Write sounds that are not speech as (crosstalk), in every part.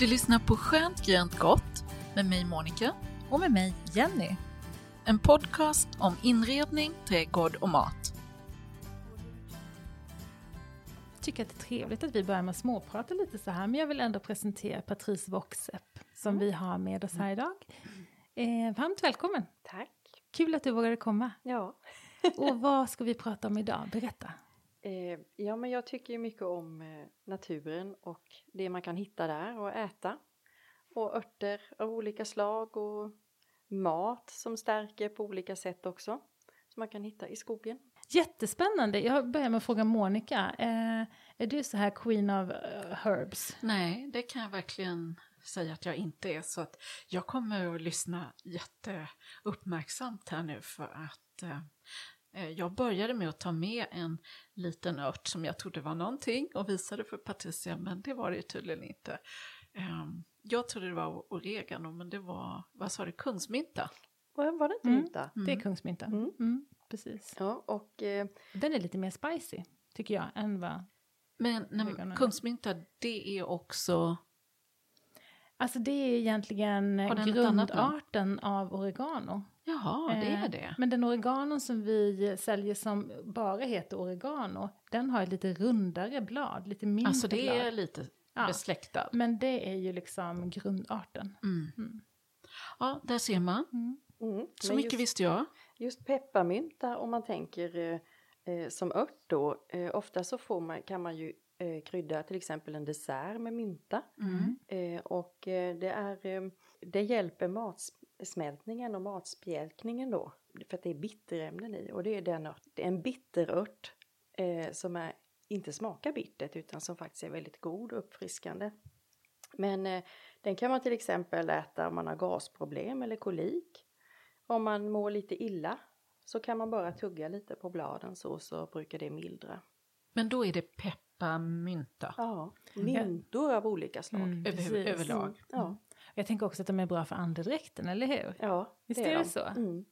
Du lyssnar på Skönt grönt gott med mig Monica Och med mig Jenny. En podcast om inredning, trädgård och mat. Jag tycker att det är trevligt att vi börjar med att småprata lite så här, men jag vill ändå presentera Patrice Voxep som vi har med oss här idag. Eh, varmt välkommen! Tack. Kul att du vågade komma. Ja. Och vad ska vi prata om idag? Berätta. Eh, ja, men jag tycker ju mycket om eh, naturen och det man kan hitta där och äta. Och örter av olika slag och mat som stärker på olika sätt också. Som man kan hitta i skogen. Jättespännande. Jag börjar med att fråga Monica. Eh, är du så här queen of eh, herbs? Nej, det kan jag verkligen säga att jag inte är. Så att jag kommer att lyssna jätteuppmärksamt här nu för att eh, eh, jag började med att ta med en liten ört som jag trodde var någonting och visade för Patricia, men det var det ju tydligen inte. Ehm, jag trodde det var oregano, men det var, vad sa du, kungsmynta? Var, var det inte Mm. mynta? Det är kungsmynta. Mm. Mm, precis. Ja, och eh, Den är lite mer spicy, tycker jag, än vad... Men nej, kungsmynta, det är också... Alltså det är egentligen grundarten av oregano. Jaha, det är Eh, det. Men den oregano som vi säljer som bara heter oregano, den har ett lite rundare blad, lite mindre Alltså det är blad. lite Ja. besläktad. Men det är ju liksom grundarten. Mm. Mm. Ja, där ser man. Mm. mm, Så men mycket just, visste jag. just pepparmynta om man tänker eh, eh, som ört då. Eh, ofta så får man, kan man ju eh, krydda till exempel en dessert med mynta. Mm. Eh, och eh, det, är, eh, det hjälper matsmältningen och matspjälkningen då. För att det är bitterämnen i och det är den ört, det är en bitterört eh, som är, inte smakar bittert utan som faktiskt är väldigt god och uppfriskande. Men eh, den kan man till exempel äta om man har gasproblem eller kolik. Om man mår lite illa så kan man bara tugga lite på bladen så, så brukar det mildra. Men då är det pepparmynta. Ja, myntor av olika slag. Mm, Över, överlag. Ja, Jag tänker också att de är bra för andedräkten, eller hur? ja Visst är det de. så? Mm.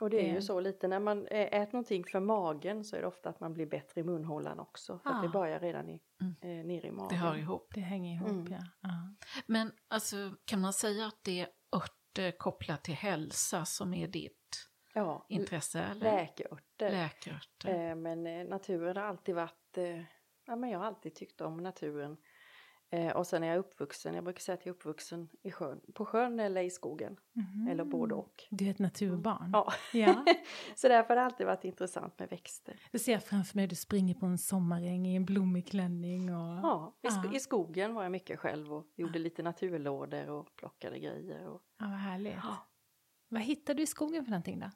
Och det är Det- ju så lite när man äter någonting för magen så är det ofta att man blir bättre i munhålan också. För att det Ah. börjar redan i, Mm. eh, nere i magen. Det hör ihop. Det hänger ihop, Mm. ja. ja. Men alltså, kan man säga att det är örter kopplat till hälsa som är ditt Ja, intresse? Eller? läkeörter. Läkarörter. Eh, men eh, naturen har alltid varit, eh, ja men jag har alltid tyckt om naturen. Eh, och sen är jag uppvuxen, jag brukar säga att jag är uppvuxen i sjön, på sjön eller i skogen. Mhm. Eller både och. Du är ett naturbarn. Ja. Ja. (laughs) så därför har det alltid varit intressant med växter. Du ser jag framför mig, du springer på en sommaräng i en blommig klänning och... Ja, i, sk- Ja. i skogen var jag mycket själv och gjorde lite naturlådor och plockade grejer. Och, Ja, vad härligt. Ja. Vad hittade du i skogen för någonting då?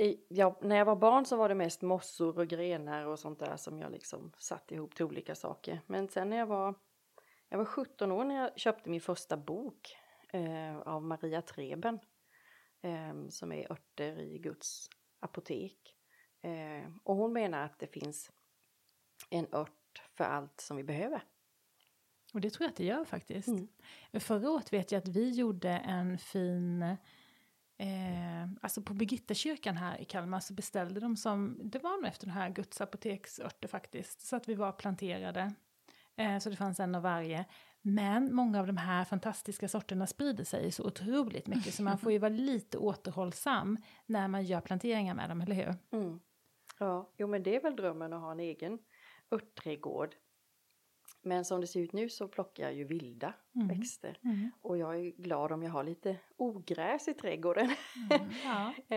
I, ja, när jag var barn så var det mest mossor och grenar och sånt där som jag liksom satte ihop till olika saker. Men sen när jag var, jag var 17 år när jag köpte min första bok eh, av Maria Treben eh, som är Örter i Guds apotek. Eh, och hon menar att det finns en ört för allt som vi behöver. Och det tror jag att det gör faktiskt. Mm. Förra året vet jag att vi gjorde en fin, eh, alltså på Birgittakyrkan här i Kalmar så beställde de som, det var nog efter den här Guds apoteksörter faktiskt, så att vi var planterade. Eh, så det fanns en av varje. Men många av de här fantastiska sorterna sprider sig så otroligt mycket så man får ju vara (laughs) lite återhållsam när man gör planteringar med dem, eller hur? Mm. Ja, jo men det är väl drömmen att ha en egen örtträdgård. Men som det ser ut nu så plockar jag ju vilda Mm. växter. Mm. Och jag är glad om jag har lite ogräs i trädgården. Mm. Ja. (laughs)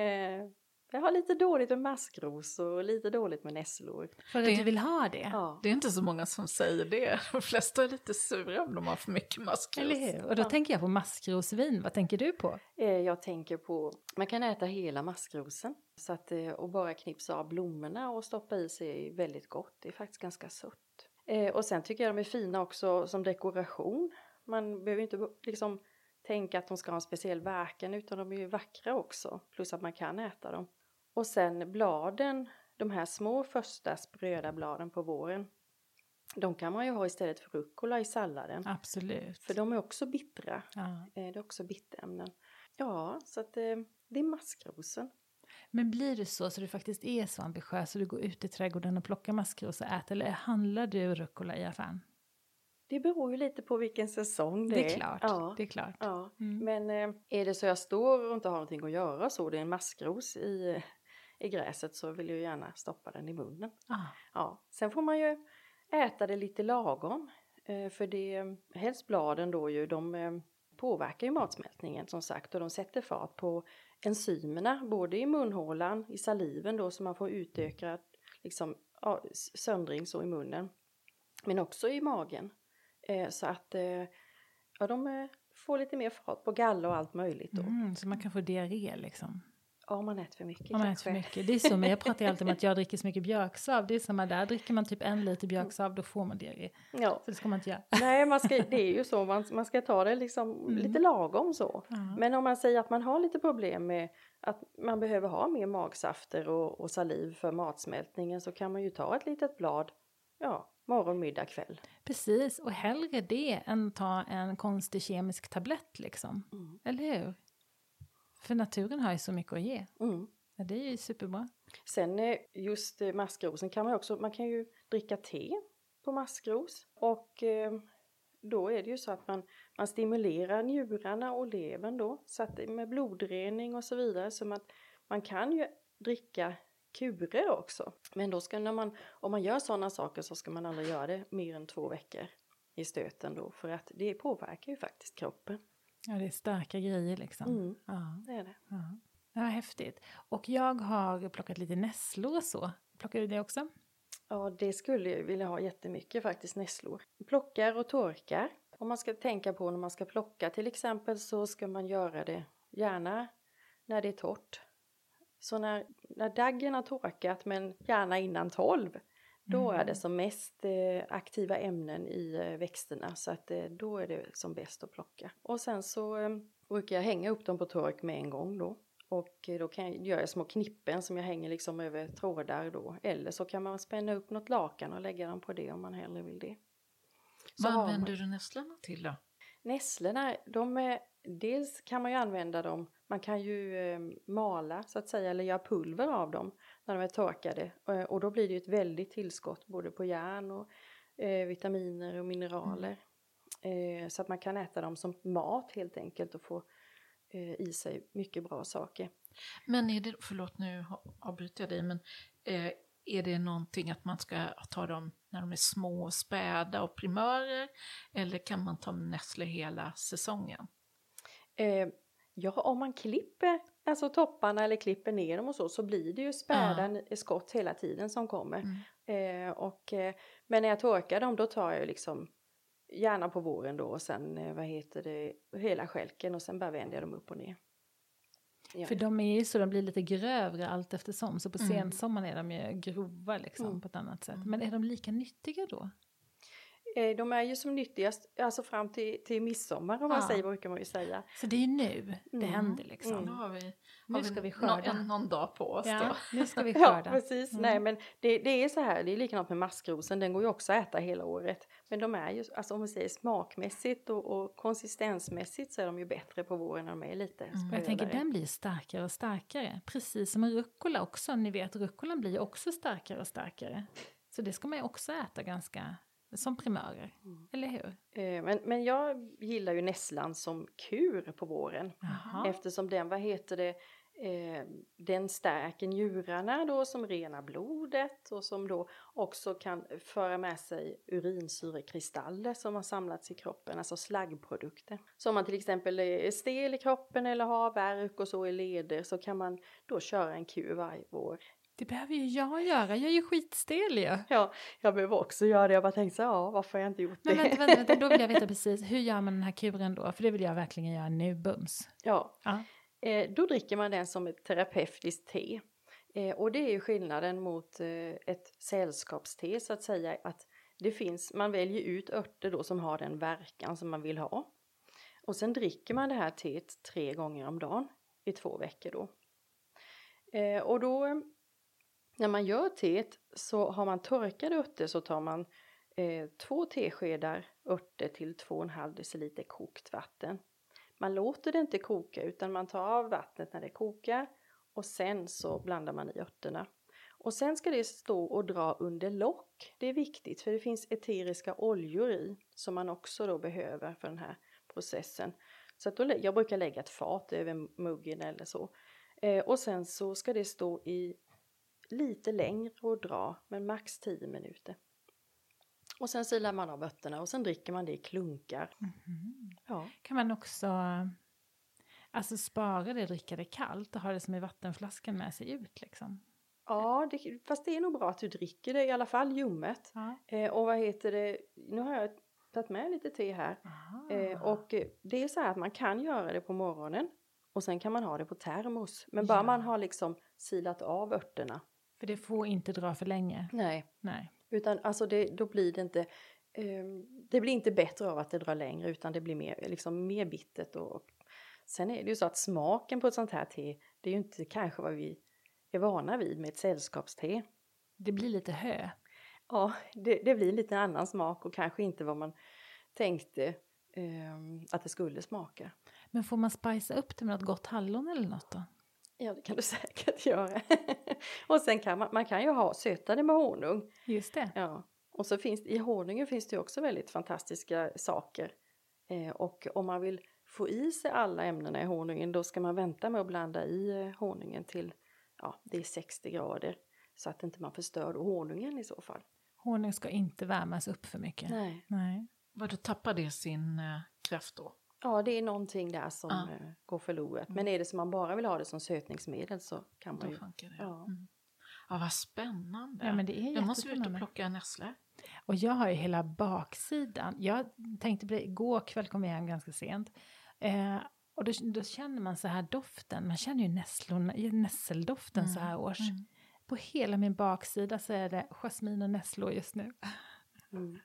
Jag har lite dåligt med maskrosor och lite dåligt med nässlor. För att Det- du vill ha det? Ja. Det är inte så många som säger det. (laughs) De flesta är lite sura om de har för mycket maskros. Eller hur? Och då Ja. tänker jag på maskrosvin. Vad tänker du på? Eh, Jag tänker på, man kan äta hela maskrosen. Så att, eh, och bara knipsa av blommorna och stoppa i sig är väldigt gott. Det är faktiskt ganska sött. Eh, Och sen tycker jag de är fina också som dekoration. Man behöver inte liksom tänka att de ska ha en speciell verkan utan de är ju vackra också. Plus att man kan äta dem. Och sen bladen, de här små första spröda bladen på våren. De kan man ju ha istället för rucola i salladen. Absolut. För de är också bittra. ja. Eh, Det är också bittämnen. Ja, så att eh, det är maskrosen. Men blir det så, så du faktiskt är så ambitiös och du går ut i trädgården och plockar maskros och äter, eller handlar du rucola i affären? Det beror ju lite på vilken säsong det, Det är klart. Ja. Det är klart. ja. Mm. Men eh, är det så jag står och inte har någonting att göra så det är en maskros i, i gräset så vill jag gärna stoppa den i munnen. Ah, Ja. Sen får man ju äta det lite lagom. Eh, för det, helst bladen då ju, de eh, påverkar ju matsmältningen som sagt och de sätter fart på enzymerna både i munhålan, i saliven då så man får utökad liksom, söndring så i munnen. Men också i magen. Eh, så att ja, de får lite mer fart på galla och allt möjligt då. mm, så man kan få diarré liksom. Om man äter för mycket Om man kanske. för mycket. Det är men jag pratar alltid om att (laughs) jag dricker så mycket björksav. Det är samma där, dricker man typ en liter björksav då får man diarré. Ja. Så det ska man inte göra. Nej, man ska, det är ju så. Man, (laughs) man ska ta det liksom lite lagom så. Ja. Men om man säger att man har lite problem med att man behöver ha mer magsafter och, och saliv för matsmältningen så kan man ju ta ett litet blad, ja, morgon, middag, kväll. Precis, och hellre det än ta en konstig kemisk tablett liksom. Mm. Eller hur? För naturen har ju så mycket att ge. Mm. Ja, det är ju superbra. Sen eh, just eh, maskrosen kan man också, man kan ju dricka te på maskros och eh, då är det ju så att man, man stimulerar njurarna och levern då så att med blodrening och så vidare så man, man kan ju dricka kurer också. Men då ska när man, om man gör sådana saker så ska man aldrig göra det mer än två veckor i stöten då för att det påverkar ju faktiskt kroppen. Ja, det är starka grejer liksom. Mm. Ja, Det är det. ja. ja, häftigt. Och jag har plockat lite nässlor och så. Plockar du det också? Ja, det skulle jag vilja ha jättemycket faktiskt, nässlor. Plockar och torkar. Om man ska tänka på när man ska plocka till exempel så ska man göra det gärna när det är torrt. Så när, när daggen har torkat men gärna innan 12 då är det som mest eh, aktiva ämnen i eh, växterna så att eh, då är det som bäst att plocka. Och sen så brukar jag hänga upp dem på tork med en gång då. Och då kan jag göra små knippen som jag hänger liksom över trådar då. Eller så kan man spänna upp något lakan och lägga dem på det om man hellre vill det. Så Vad har man- använder du nässlorna till då? Nässlorna, de är, dels kan man ju använda dem, man kan ju eh, mala så att säga eller göra pulver av dem när de är torkade Eh, och då blir det ju ett väldigt tillskott både på järn och eh, vitaminer och mineraler. Eh, så att man kan äta dem som mat helt enkelt och få i sig mycket bra saker. Men är det, förlåt nu avbryter jag dig, men är det någonting att man ska ta dem när de är små och späda och primörer? Eller kan man ta nässlor hela säsongen? Eh, ja, om man klipper alltså topparna eller klipper ner dem och så, så blir det ju späda skott hela tiden som kommer. Mm. Eh, och, eh, men när jag torkar dem då tar jag liksom gärna på våren då och sen eh, vad heter det hela skälken och sen bara vänder jag dem upp och ner. Ja. För de är ju så, de blir lite grövre allt eftersom. Så på Mm. sensommaren är de ju grova liksom Mm. på ett annat sätt. Mm. Men är de lika nyttiga då? Eh, de är ju som nyttigast alltså fram till, till midsommar om man Ja. säger brukar man ju säga. Så det är ju nu det Mm. händer liksom. Mm. Då har vi, Nu har ska vi skörda. en, någon dag på oss Ja, då. nu ska vi (laughs) Ja, skörda. precis. Mm. Nej, men det, det är så här, det är likadant med maskrosen, den går ju också att äta hela året. Men de är ju, alltså om vi säger smakmässigt och, och konsistensmässigt så är de ju bättre på våren när de är lite Mm. Jag tänker den blir starkare och starkare. Precis som en rucola också. Ni vet rucolan blir också starkare och starkare. Så det ska man ju också äta ganska som primörer, Mm. eller hur? Eh, Men, men jag gillar ju nässlan som kur på våren. Jaha. Eftersom den, vad heter det, eh, den stärker njurarna då som renar blodet och som då också kan föra med sig urinsyrekristaller som har samlats i kroppen, alltså slaggprodukter. Så om man till exempel är stel i kroppen eller har värk och så i leder så kan man då köra en kur varje vår. Det behöver ju jag göra, jag är ju skitstel ju. Ja, jag behöver också göra det. Jag bara tänkte så, ja, varför har jag inte gjort det? Men vänta, vänta, vänta, då vill jag veta (laughs) precis, hur gör man den här kuren då? För det vill jag verkligen göra nu, bums. Ja, Ja. Eh, då dricker man den som ett terapeutiskt te. Eh, och det är ju skillnaden mot eh, ett sällskapste så att säga. Att det finns, man väljer ut örter då som har den verkan som man vill ha. Och sen dricker man det här teet tre gånger om dagen i två veckor då. Eh, och då när man gör teet så har man torkade örter så tar man eh, två teskedar örter till 2,5 deciliter kokt vatten. Man låter det inte koka utan man tar av vattnet när det kokar och sen så blandar man i örterna. Och sen ska det stå och dra under lock. Det är viktigt för det finns eteriska oljor i som man också då behöver för den här processen. Så att då, jag brukar lägga ett fat över muggen eller så. Eh, och sen så ska det stå i lite längre och dra, men max 10 minuter. Och sen silar man av örterna och sen dricker man det i klunkar. Mhm. Ja. Kan man också alltså spara det, dricka det kallt och ha det som i vattenflaskan med sig ut liksom? Ja, det, fast det är nog bra att du dricker det i alla fall ljummet. Ja. Eh, och vad heter det, nu har jag tagit med lite te här. Aha. Eh, och eh, det är så här att man kan göra det på morgonen och sen kan man ha det på termos. Men bara Ja. man har liksom silat av örterna. För det får inte dra för länge. Nej, Nej. utan alltså det, då blir det inte eh, det blir inte bättre av att det drar längre utan det blir mer, liksom mer bittert. Och, och sen är det ju så att smaken på ett sånt här te det är ju inte kanske vad vi är vana vid med ett sällskapste. Det blir lite hö. Ja, det, det blir lite annan smak och kanske inte vad man tänkte ehm, att det skulle smaka. Men får man spicea upp det med något gott hallon eller något då? Ja, det kan du (laughs) säkert göra. och sen kan man, man kan ju ha söta det med honung. Just det. Ja. Och så finns i honungen finns det ju också väldigt fantastiska saker. Eh, och om man vill få i sig alla ämnena i honungen då ska man vänta med att blanda i eh, honungen till ja, det är 60 grader. Så att inte man förstör honungen i så fall. Honung ska inte värmas upp för mycket. Nej. Nej. Vadå, tappar det sin eh, kraft då? Ja, det är någonting där som Ja. eh, går förlorat. Men är det som man bara vill ha det som sötningsmedel så kan man Då ju... funkar det. Ja. Mm. Ja, vad spännande. Ja, men det är jag måste ut och plocka nässlor. Och jag har ju hela baksidan. Jag tänkte på det, igår kväll kom jag hem ganska sent. Eh, och då, då känner man så här doften, man känner ju nässlorna, nässeldoften så här års. Mm. På hela min baksida så är det jasmin och nässlor just nu. Mm.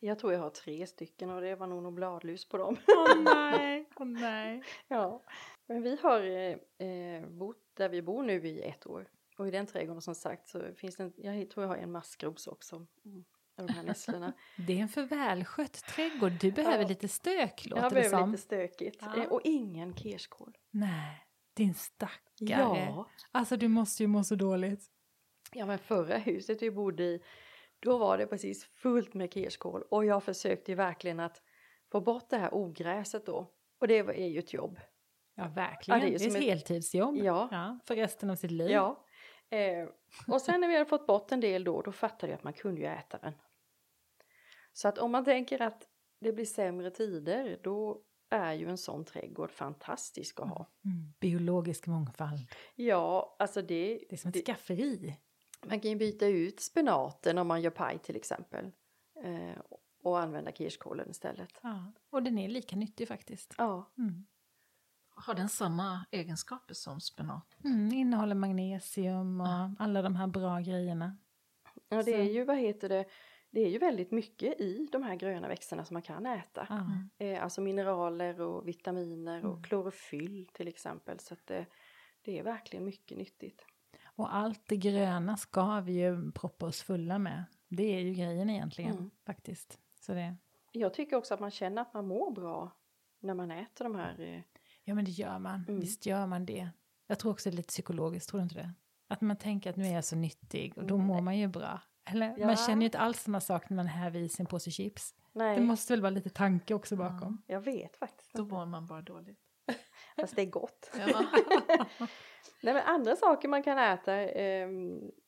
Jag tror jag har tre stycken och det var nog någon bladlus på dem. Åh nej, åh nej. (laughs) ja. Men vi har eh, eh, bott där vi bor nu i ett år. Och i den trädgården som sagt så finns det, en, jag tror jag har en maskros också. Mm. De här nässlorna. (laughs) Det är en för välskött trädgård, du behöver Ja. lite stök låter jag det behöver som. lite stökigt. Ja. Eh, och ingen kirskål. Nej, din stackare. Ja. Alltså du måste ju må så dåligt. Ja men förra huset vi bodde i, då var det precis fullt med kirskål och jag försökte verkligen att få bort det här ogräset då. Och det är ju ett jobb. Ja, verkligen. Ja, det är det är, ett heltidsjobb. Ja. för resten av sitt liv. Ja. Eh, och sen när vi hade fått bort en del då, då fattade jag att man kunde ju äta den. Så att om man tänker att det blir sämre tider, då är ju en sån trädgård fantastisk att ha. Mm, biologisk mångfald. Ja, alltså det, Det är som ett det, skafferi. Man kan ju byta ut spenaten om man gör paj till exempel. Eh, och använda kirskålen istället. Ja. Och den är lika nyttig faktiskt. Ja, Mm. Har den samma egenskaper som spenat? Mm, innehåller magnesium och alla de här bra grejerna. ja det Så- är ju, vad heter det, det är ju väldigt mycket i de här gröna växterna som man kan äta. Ja. Mm. Eh, alltså mineraler och vitaminer och Mm. klorofyll till exempel. Så att det, det är verkligen mycket nyttigt. Och allt det gröna ska vi ju proppa oss fulla med. Det är ju grejen egentligen Mm. faktiskt. Så det, Jag tycker också att man känner att man mår bra när man äter de här. Eh, ja men det gör man. Mm. Visst gör man det. Jag tror också det är lite psykologiskt, tror du inte det? Att man tänker att nu är jag så nyttig och då Mm. mår man ju bra. Eller Ja. man känner ju inte alls samma sak när man häver i sin påse chips. Nej, Det måste väl vara lite tanke också bakom. jag vet faktiskt Då mår man bara dåligt. (laughs) Fast det är gott. Ja. (laughs) Nej, men andra saker man kan äta, eh,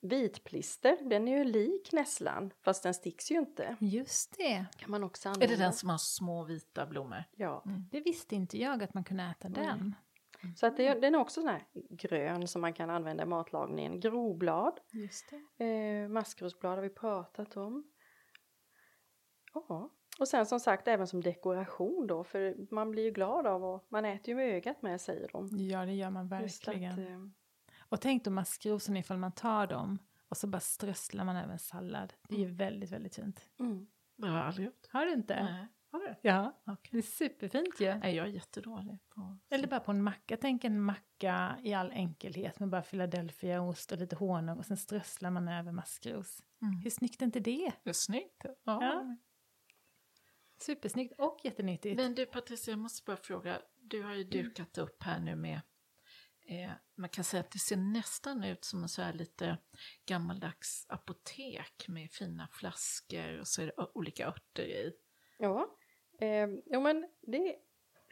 vitplister, den är ju lik nässlan fast den sticks ju inte. Just det. Kan man också Är det den som har små vita blommor? Ja, Det visste inte jag att man kunde äta den. så att det, den är också sån här grön som man kan använda i matlagningen. Groblad, Just det. eh, maskrosblad har vi pratat om. Ja, och sen som sagt även som dekoration då för man blir ju glad av och man äter ju med ögat med säger de. Ja, det gör man Just att, verkligen. eh, Och tänk då maskrosorna ifall man tar dem och så bara strösslar man över en sallad. Det är ju väldigt, väldigt fint. mm. Det har jag aldrig gjort. Har du inte? Nej. Har du? Ja, Okej. det är superfint ju. Nej, jag är jättedålig på... Eller bara på en macka. Tänk en macka i all enkelhet med bara Philadelphiaost och lite honung och sen strösslar man över maskros. Mm. Hur snyggt är inte det? Det är snyggt. Ja. Ja. Supersnyggt och jättenyttigt. Men du Patricia, jag måste bara fråga. Du har ju dukat upp här nu med... Eh, man kan säga att det ser nästan ut som en så här lite gammaldags apotek med fina flaskor och så är det olika örter i. Ja, eh, jo men det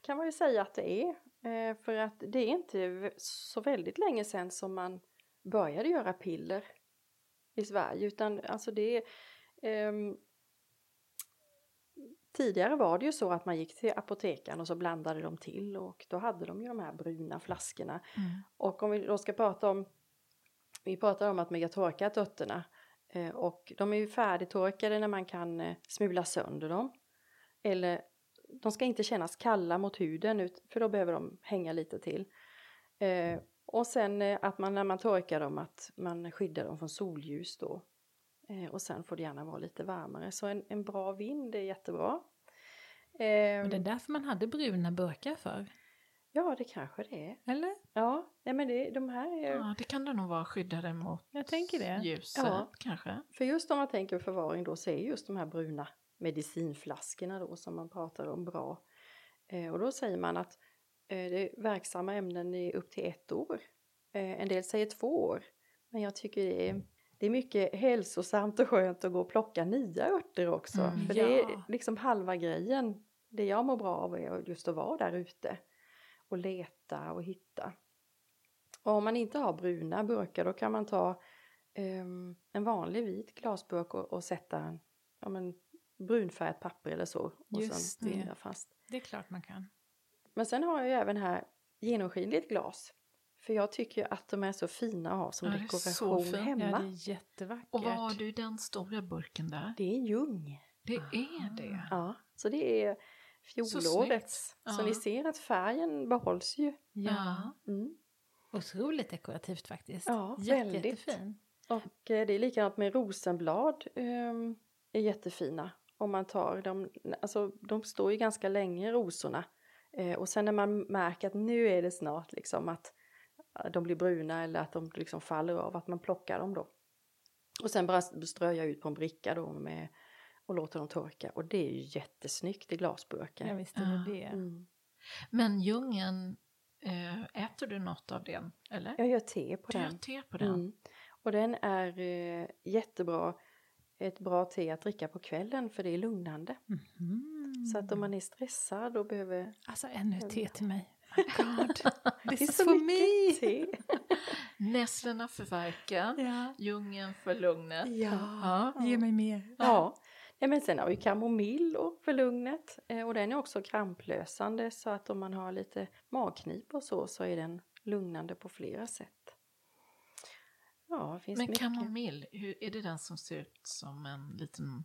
kan man ju säga att det är. Eh, för att det är inte så väldigt länge sedan som man började göra piller i Sverige. Utan alltså det är... ehm, tidigare var det ju så att man gick till apoteken och så blandade de till och då hade de ju de här bruna flaskorna. Och om vi då ska prata om, vi pratar om att man torkat örterna eh, och de är ju färdigtorkade när man kan eh, smula sönder dem. Eller de ska inte kännas kalla mot huden ut, för då behöver de hänga lite till. Eh, och sen eh, att man när man torkar dem att man skyddar dem från solljus då. Eh, och sen får det gärna vara lite varmare. Så en, en bra vind är jättebra. Eh, Och det är därför man hade bruna burkar för. ja, det kanske det är. Eller? Ja, nej men det, de här är... Ja, det kan det nog vara skyddade mot Jag tänker det. ljuset Ja. kanske. För just om man tänker förvaring då så är just de här bruna medicinflaskorna då som man pratar om bra. Eh, och då säger man att eh, det är verksamma ämnen i upp till ett år. Eh, en del säger två år. Men jag tycker det är, det är mycket hälsosamt och skönt att gå och plocka nya örter också. Mm, för det är ja. liksom halva grejen. Det jag mår bra av är just att vara där ute och leta och hitta. Och om man inte har bruna burkar då kan man ta ehm, en vanlig vit glasburk och, och sätta en ja, men, brunfärgat papper eller så. Och Just sen det. fast. Det är klart man kan. Men sen har jag ju även här genomskinligt glas. För jag tycker ju att de är så fina att ha som Ja, det är så dekoration hemma. Ja, det är jättevackert. Och vad har du i den stora burken där? Det är ljung. Det är det. Ja, så det är fjolårets. Så, Så ni ser att färgen behålls ju. Ja. Mm. Otroligt dekorativt faktiskt. Ja, Jätte, väldigt. Jättefin. Och eh, det är likadant med rosenblad. ehm, är jättefina. Om man tar dem, alltså de står ju ganska länge rosorna. Eh, och sen när man märker att nu är det snart liksom att de blir bruna eller att de liksom faller av, att man plockar dem då. Och sen bara ströja ut på en bricka då med, och låter dem torka. Och det är ju jättesnyggt i glasburkar. Ja, visst är det Ja. det. Mm. Men djungeln, eh, äter du något av den? Eller? Jag gör te på Du gör den. te på den? Mm. Och den är eh, jättebra, ett bra te att dricka på kvällen för det är lugnande. Mhm. Så att om man är stressad och behöver... Alltså ännu te till mig. My God. This is for me. Nässlorna för värken, Ja. djungeln för lugnet. Ja. Ja. Ge mig mer. Ja. ja, men sen har vi kamomill för lugnet. Eh, och den är också kramplösande så att om man har lite magknip och så så är den lugnande på flera sätt. Ja, Men mycket. kamomill, hur, är det den som ser ut som en liten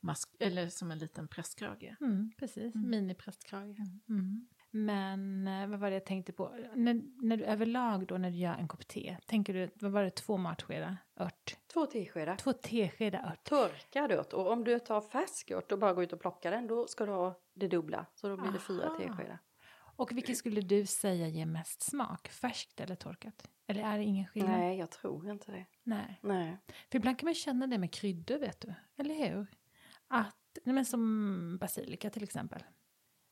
mask, eller som en liten prästkrage? Mm, precis, Mm. miniprästkrage. Mm. Men eh, vad var det jag tänkte på? När, när du överlag då när du gör en kopp te, tänker du, vad var det, två matskedar ört? Två teskedar. Två teskedar ört? Torkad ört. Och om du tar färsk ört och bara går ut och plockar den då ska du ha det dubbla. Så då blir det fyra Aha. teskedar. Och vilket skulle du säga ger mest smak? Färskt eller torkat? Eller är det ingen skillnad? Nej, jag tror inte det. Nej. Nej. För ibland kan man känna det med kryddor, vet du. Eller hur? Att, nej men som basilika till exempel.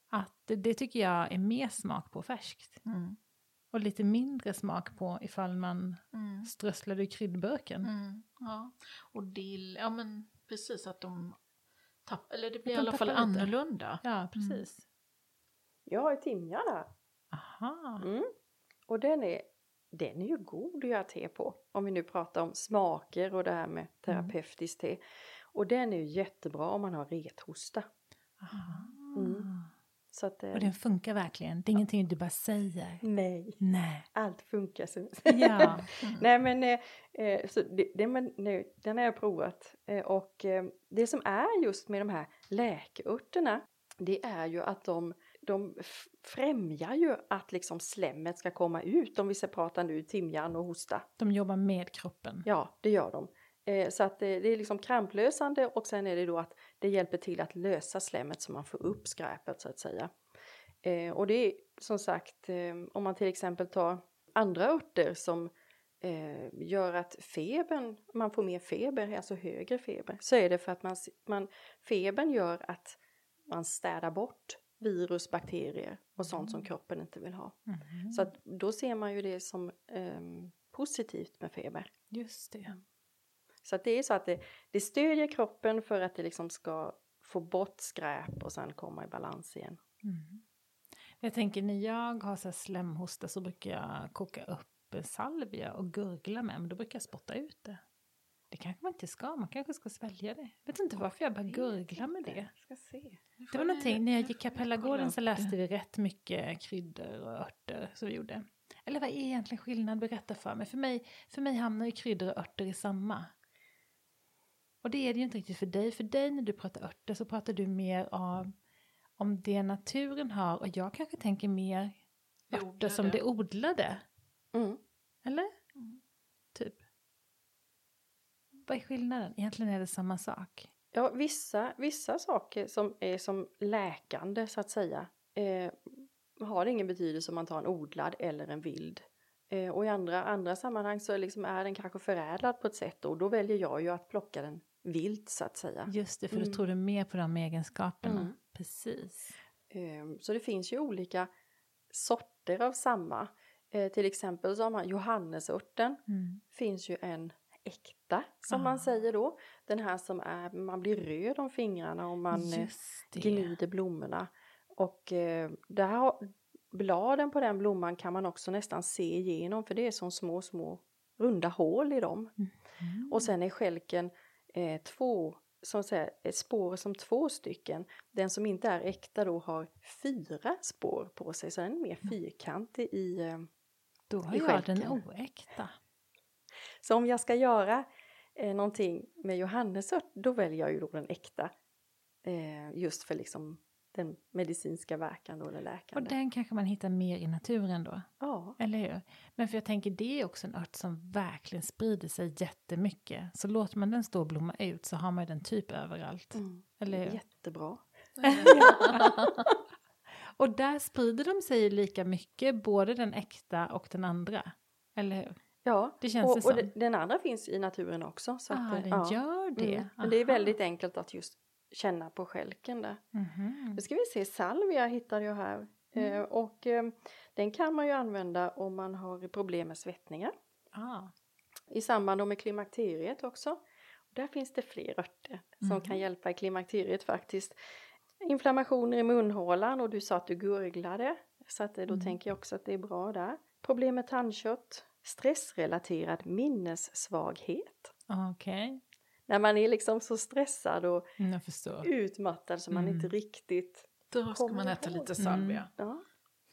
Att det, det tycker jag är mer smak på färskt. Mm. Och lite mindre smak på ifall man Mm. strösslade i kryddburken. Mm. Ja. Och dill, ja men precis att de tappar, eller det blir i de alla fall lite. annorlunda. Ja, precis. Jag har ju timjan här. Aha. Mm. Och den är, den är ju god att göra te på. Om vi nu pratar om smaker och det här med terapeutiskt te. Och den är ju jättebra om man har rethosta. Aha. Mm. Så att, eh, Och den funkar verkligen. Det är ingenting du bara säger. Nej, Nej. allt funkar. Så. Ja. (laughs) Nej men eh, eh, så det, det, men, nu, den har jag provat. Eh, och eh, det som är just med de här läkeörterna det är ju att de, de främjar ju att liksom slemmet ska komma ut om vi ska prata nu timjan och hosta. De jobbar med kroppen. Ja, det gör de. Eh, så att det, det är liksom kramplösande och sen är det då att det hjälper till att lösa slemmet så man får upp skräpet så att säga. Eh, och det är som sagt eh, om man till exempel tar andra örter som eh, gör att febern, man får mer feber, alltså högre feber, så är det för att man, man, febern gör att man städar bort virus, bakterier och sånt som kroppen inte vill ha. Mhm. Så att då ser man ju det som ehm, positivt med feber. Just det. Så att det är så att det, det stödjer kroppen för att det liksom ska få bort skräp och sen komma i balans igen. Mm. Jag tänker när jag har så slemhosta så brukar jag koka upp salvia och gurgla med, men då brukar jag spotta ut det. Det kanske man inte ska, man kanske ska svälja det. Vet inte varför jag bara gurglar med det. Det var någonting, när jag (laughs) gick Kapellagården så läste vi rätt mycket kryddor och örter som vi gjorde. Eller vad är egentligen skillnad? Berätta för mig. För mig, för mig hamnar ju kryddor och örter i samma. Och det är det ju inte riktigt för dig. För dig när du pratar örter så pratar du mer av om det naturen har och jag kanske tänker mer örter som det odlade. Mm. Eller? Mm. Typ. Vad är skillnaden? Egentligen är det samma sak. Ja, vissa, vissa saker som är som läkande så att säga eh, har ingen betydelse om man tar en odlad eller en vild. Eh, och i andra, andra sammanhang så liksom är den kanske förädlad på ett sätt och då väljer jag ju att plocka den vilt så att säga. Just det, för Mm. då tror du mer på de egenskaperna. Mm. Precis. Eh, så det finns ju olika sorter av samma. Eh, till exempel så har man johannesörten. Mm. finns ju en äkta som Ah. man säger då. Den här som är, man blir röd om fingrarna om man eh, gnider blommorna. Och eh, där har, bladen på den blomman kan man också nästan se igenom för det är som små, små runda hål i dem. Mm. Och sen är skälken eh, två, som säger, spår som två stycken. Den som inte är äkta då har fyra spår på sig så den är mer fyrkantig i eh, Då har i jag den oäkta. Så om jag ska göra eh, någonting med johannesört då väljer jag ju då den äkta. Eh, just för liksom den medicinska verkan då, eller Och läkande. den kanske man hittar mer i naturen då. Ja, Eller hur? Men för jag tänker det är också en ört som verkligen sprider sig jättemycket. Så låter man den stå och blomma ut så har man ju den typ överallt. mm. Eller hur? jättebra. (laughs) Och där sprider de sig lika mycket, både den äkta och den andra. Eller hur? Ja, Det känns och, och den andra finns i naturen också. Så ah, att, den ja. gör det. Mm. Men det är väldigt enkelt att just känna på skälken där. Mhm. Nu ska vi se, salvia hittade jag här. Mm. Eh, och eh, den kan man ju använda om man har problem med svettningar. Ah. i samband med klimakteriet också. Och där finns det fler örter som Mhm. kan hjälpa i klimakteriet faktiskt. Inflammationer i munhålan och du sa att du gurglade. Så att, eh, då Mm. tänker jag också att det är bra där. Problem med tandkött. Stressrelaterad minnessvaghet. Okej, När man är liksom så stressad och Mm, utmattad så man Mm. inte riktigt... Då ska man äta ihåg? lite salvia. Ja.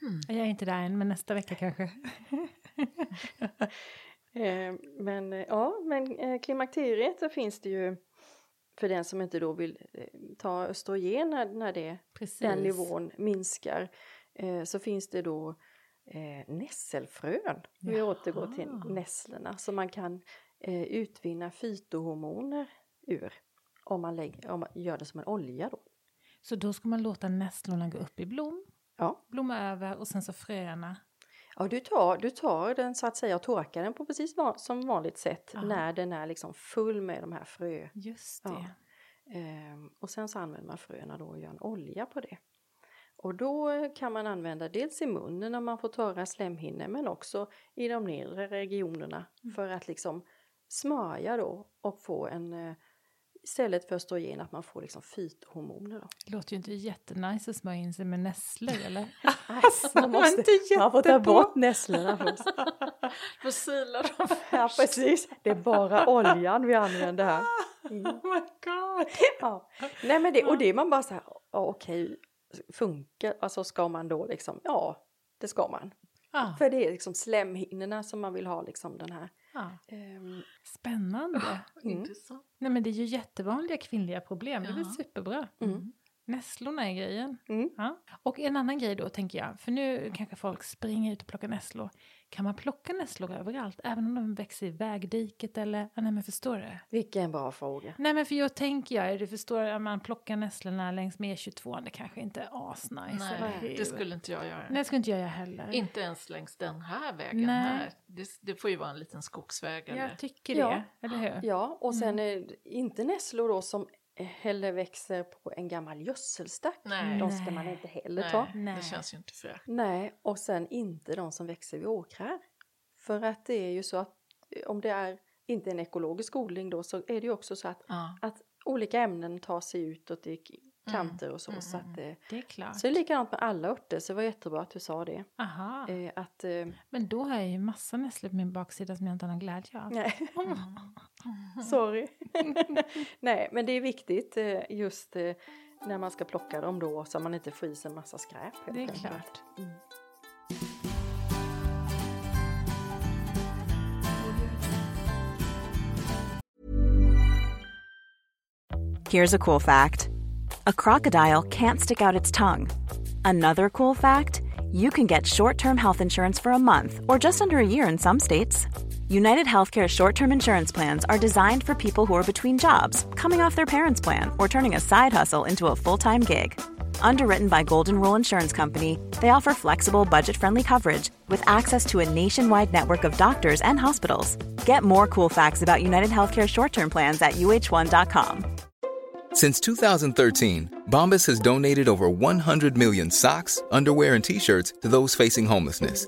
Mm. Jag är inte där än, men nästa vecka kanske. (laughs) Eh, men eh, ja, men eh, klimakteriet så finns det ju för den som inte då vill ta östrogen när, när det, Precis. den nivån minskar så finns det då eh, nässelfrön. Vi återgår till nässlorna så man kan utvinna fytohormoner ur om man, lägger, om man gör det som en olja då. Så då ska man låta nässlorna gå upp i blom, Ja, blomma över och sen så fröna. ja du, tar, du tar den så att säga och torkar den på precis van, som vanligt sätt Aha. när den är liksom full med de här frö Just Ja. det. Ehm, och sen så använder man fröna då och gör en olja på det. Och då kan man använda dels i munnen när man får torra slemhinnor men också i de nedre regionerna för att liksom smörja då och få en eh, istället för östrogen att man får liksom fytohormoner. Då. Det låter ju inte jättenice att smörja in sig med nässlor eller? (laughs) man, (laughs) måste, man får ta bort nässlorna först. (laughs) Får sila dem Ja precis, det är bara oljan vi använder här. Mm. Oh my god! Ja. Nej men det, och det är man bara så här, ja, okej, funkar, alltså ska man då liksom, ja det ska man. Ah, För det är liksom slemhinnorna som man vill ha liksom den här. Ah. ehm, Spännande. Mm. Intressant. Nej men det är ju jättevanliga kvinnliga problem, det är väl Ja. superbra. Mm. Nässlorna är grejen. Mm. Ja. Och en annan grej då tänker jag, för nu kanske folk springer ut och plockar nässlor. Kan man plocka nässlor överallt, även om de växer i vägdiket eller? Ah, nej men förstår du? vilken bra fråga. Nej men för jag tänker jag, du förstår att man plockar nässlorna längs med E22, det kanske inte är asnice. Nej, hur? det skulle inte jag göra. Nej, det skulle inte jag göra heller. Inte ens längs den här vägen Nej. här. Det, det får ju vara en liten skogsväg eller... Jag tycker det, Ja. eller hur? Ja, och sen är det inte nässlor då som heller växer på en gammal gödselstack. Nej. De ska man inte heller Nej, ta. Nej. det känns ju inte fräscht. Nej, och sen inte de som växer vid åkrar. För att det är ju så att om det är inte en ekologisk odling då så är det ju också så att, Ja. att olika ämnen tar sig utåt i k- kanter och så. Mm, Så, mm, att, eh, Det är klart. så det är likadant med alla örter så det var jättebra att du sa det. Aha. Eh, att, eh, Men då har jag ju massa nässlor på min baksida som jag inte har någon glädje av. nej, (laughs) Mm. (laughs) sorry. (laughs) nej, men det är viktigt eh, just eh, när man ska plocka dem då så man inte får i sig en massa skräp. Det är klart. Mm. Here's a cool fact a crocodile can't stick out its tongue. Another cool fact you can get short term health insurance for a month or just under a year in some states. United Healthcare short term insurance plans are designed for people who are between jobs, coming off their parents' plan, or turning a side hustle into a full time gig. Underwritten by Golden Rule Insurance Company, they offer flexible, budget friendly coverage with access to a nationwide network of doctors and hospitals. Get more cool facts about United Healthcare short term plans at uh1.com. Since 2013, Bombas has donated over 100 million socks, underwear, and t shirts to those facing homelessness.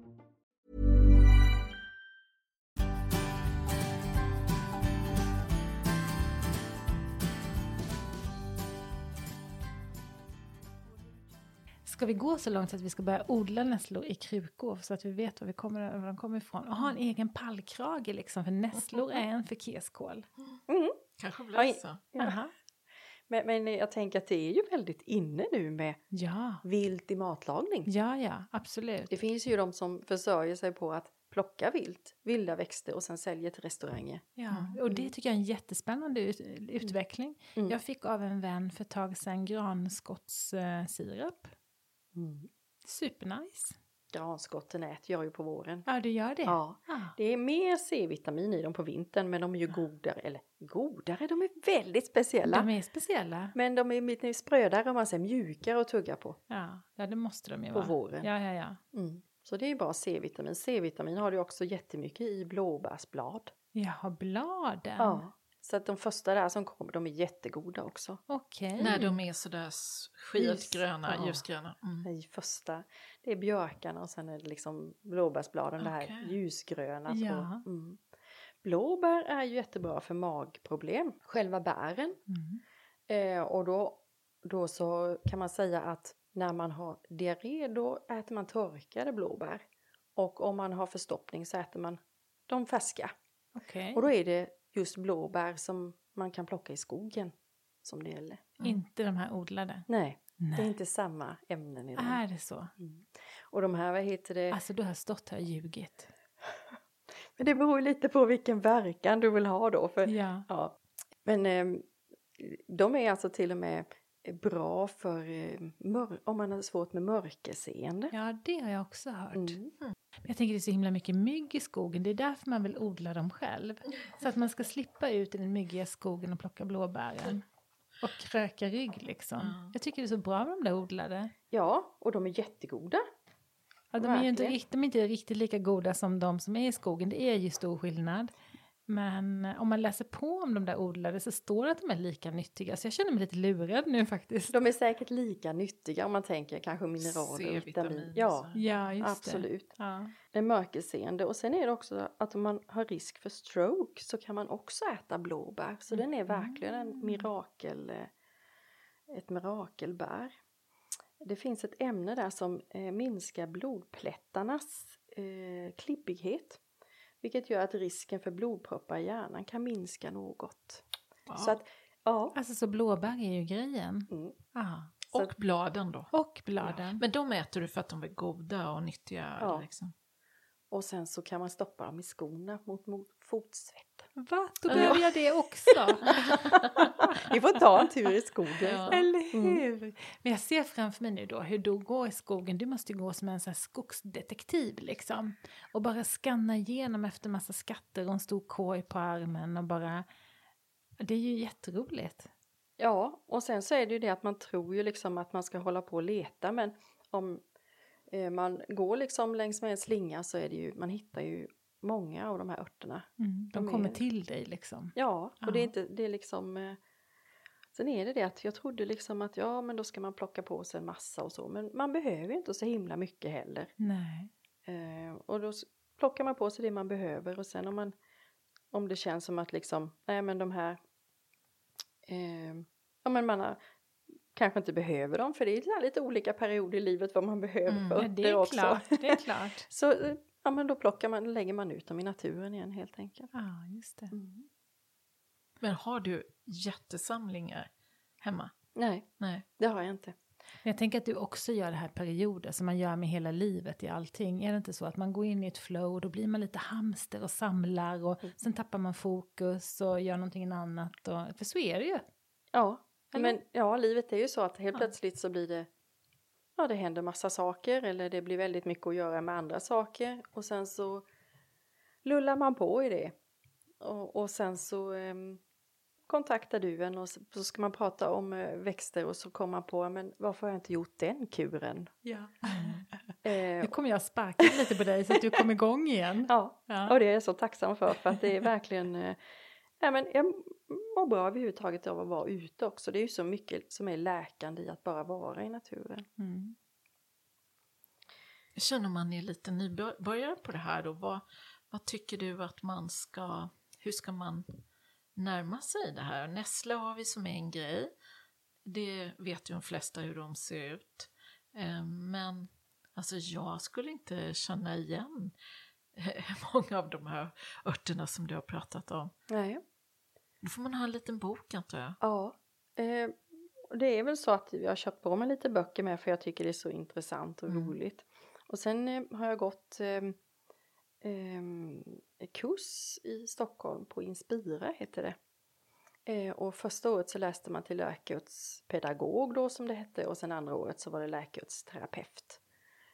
Ska vi gå så långt att vi ska börja odla nässlor i krukor så att vi vet var, vi kommer, var de kommer ifrån? Och ha en egen pallkrage liksom, för nässlor är en förkeskål. Kanske blir så. Ja. Aha. Men, men jag tänker att det är ju väldigt inne nu med Ja, vilt i matlagning. ja, ja, absolut. Det finns ju de som försörjer sig på att plocka vilt, vilda växter och sen säljer till restauranger. Ja, och det tycker jag är en jättespännande ut, utveckling. Mm. Jag fick av en vän för ett tag sedan granskottssirap. Mm. Supernice. Granskotten äter jag ju på våren. Ja, du gör det? Ja, Ah. det är mer C-vitamin i dem på vintern men de är ju godare, eller godare, de är väldigt speciella. De är speciella. Men de är lite sprödare om man säger mjukare att tugga på. Ja, ja, det måste de ju På vara. våren. Ja, ja, ja. Mm. Så det är bra C-vitamin. C-vitamin har du också jättemycket i blåbärsblad. Jaha, bladen. Ja. Så att de första där som kommer, de är jättegoda också. Okej. När de är sådär skitgröna, Ja. ljusgröna. Mm. I första, det är björkarna och sen är det liksom blåbärsbladen, det här ljusgröna. Ja. Mm. Blåbär är ju jättebra för magproblem, själva bären. Mm. Eh, och då, då så kan man säga att när man har diarré då äter man torkade blåbär. Och om man har förstoppning så äter man de färska. Okej. Och då är det just blåbär som man kan plocka i skogen som det gäller. Inte de här odlade? Nej, det är Nej. inte samma ämnen i dem. Är det så? Mm. Och de här, vad heter det? Alltså du har stått här och ljugit. (laughs) Men det beror lite på vilken verkan du vill ha då. För, Ja. ja. Men eh, de är alltså till och med bra för eh, om man har svårt med mörkerseende. ja, det har jag också hört. Mm. Jag tänker det är så himla mycket mygg i skogen, det är därför man vill odla dem själv. Så att man ska slippa ut i den myggiga skogen och plocka blåbären. Och kröka rygg liksom. Ja. Jag tycker det är så bra med de där odlade. Ja, och de är jättegoda. Ja, de, är inte, de är inte riktigt lika goda som de som är i skogen, det är ju stor skillnad. Men eh, om man läser på om de där odlade så står det att de är lika nyttiga, så jag känner mig lite lurad nu faktiskt. De är säkert lika nyttiga om man tänker kanske mineraler och C-vitamin vitamin. och Ja. Ja, just absolut. det. Ja. Det är mörkerseende och sen är det också att om man har risk för stroke så kan man också äta blåbär. Så den är verkligen en mirakel, eh, ett mirakelbär. Det finns ett ämne där som eh, minskar blodplättarnas eh, klibbighet. Vilket gör att risken för blodproppar i hjärnan kan minska något. Ja. Så att, ja. Alltså så blåbär är ju grejen. Mm. Ja. Så Och bladen då. Och bladen. Men de äter du för att de är goda och nyttiga? Ja. Liksom. Och sen så kan man stoppa dem i skorna mot, mot fotsvett. Va? Då behöver jag det också. (laughs) Ni får ta en tur i skogen. Ja. Eller Mm. hur? Men jag ser framför mig nu då hur du går i skogen. Du måste ju gå som en sån skogsdetektiv liksom. Och bara skanna igenom efter massa skatter och en stor korg på armen och bara... Det är ju jätteroligt. Ja, och sen så är det ju det att man tror ju liksom att man ska hålla på och leta men om eh, man går liksom längs med en slinga så är det ju, man hittar ju många av de här örterna. Mm, de De kommer är- till dig liksom. Ja, och det är Ja. inte, det är liksom eh, Sen är det det att jag trodde liksom att ja men då ska man plocka på sig en massa och så men man behöver inte så himla mycket heller. Nej. Eh, och då plockar man på sig det man behöver och sen om man om det känns som att liksom nej men de här eh, ja men man har, kanske inte behöver dem för det är lite olika perioder i livet vad man behöver Mm, för Ja, örter det är också. klart. Det är klart. (laughs) så eh, ja men då plockar man, lägger man ut dem i naturen igen helt enkelt. Ja, just det. Mm. Men har du jättesamlingar hemma? Nej, Nej. det har jag inte. Jag tänker att du också gör det här perioder som man gör med hela livet i allting. Är det inte så att man går in i ett flow och då blir man lite hamster och samlar och Mm. sen tappar man fokus och gör någonting annat. Och, för så är det ju. Ja, Eller? men ja, livet är ju så att helt Ja. plötsligt så blir det Ja, det händer massa saker eller det blir väldigt mycket att göra med andra saker och sen så lullar man på i det. Och, och sen så ehm, kontaktar du en och så, så ska man prata om eh, växter och så kommer man på men varför har jag inte gjort den kuren? Ja. (laughs) Eh, Nu kommer jag sparka lite på dig så att du kommer igång igen. ja, Ja. och det är jag så tacksam för för att det är verkligen ja, men jag mår bra överhuvudtaget av att vara ute också. Det är ju så mycket som är läkande i att bara vara i naturen. Mm. Känner man är lite nybörjare på det här då. Vad, vad tycker du att man ska, hur ska man närma sig det här? Nässlor har vi som en grej. Det vet ju de flesta hur de ser ut. Eh, Men alltså jag skulle inte känna igen (laughs) många av de här örterna som du har pratat om. Nej. Då får man ha en liten bok antar jag. Ja, eh, det är väl så att jag har köpt på mig lite böcker med för jag tycker det är så intressant och Mm. roligt. Och sen eh, har jag gått eh, eh, kurs i Stockholm på Inspira heter det. Eh, och första året så läste man till läkeutspedagog då som det hette och sen andra året så var det läkeutsterapeut.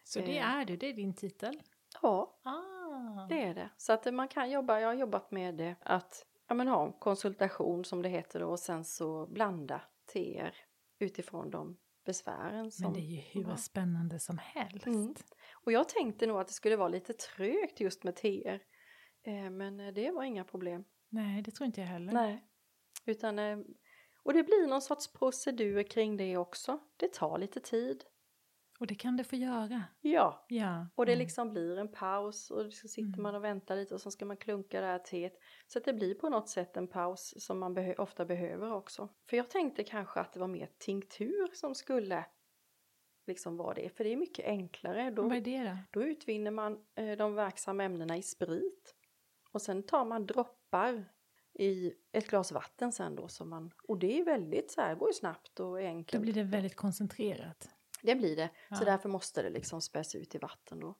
Så det Eh. är du, det är din titel? Ja, Ah. det är det. Så att man kan jobba, jag har jobbat med det, att ja, men ha en konsultation som det heter då och sen så blanda teer utifrån de besvären som... Men det är ju hur Ja. spännande som helst. Mm. Och jag tänkte nog att det skulle vara lite trögt just med teer. Eh, men eh, det var inga problem. Nej, det tror inte jag heller. Nej. Utan, eh, och det blir någon sorts procedur kring det också. Det tar lite tid. Och det kan det få göra. Ja. Ja. Och det Mm. liksom blir en paus och så sitter Mm. man och väntar lite och så ska man klunka det här teet. Så att det blir på något sätt en paus som man behö- ofta behöver också. För jag tänkte kanske att det var mer tinktur som skulle liksom vara det. För det är mycket enklare. Då, Vad är det då? då utvinner man eh, de verksamma ämnena i sprit. Och sen tar man droppar i ett glas vatten sen då. Som man, och det är väldigt så här, går ju snabbt och är Då enkelt. blir det väldigt koncentrerat. Det blir det. Så Ja. därför måste det liksom späs ut i vatten då.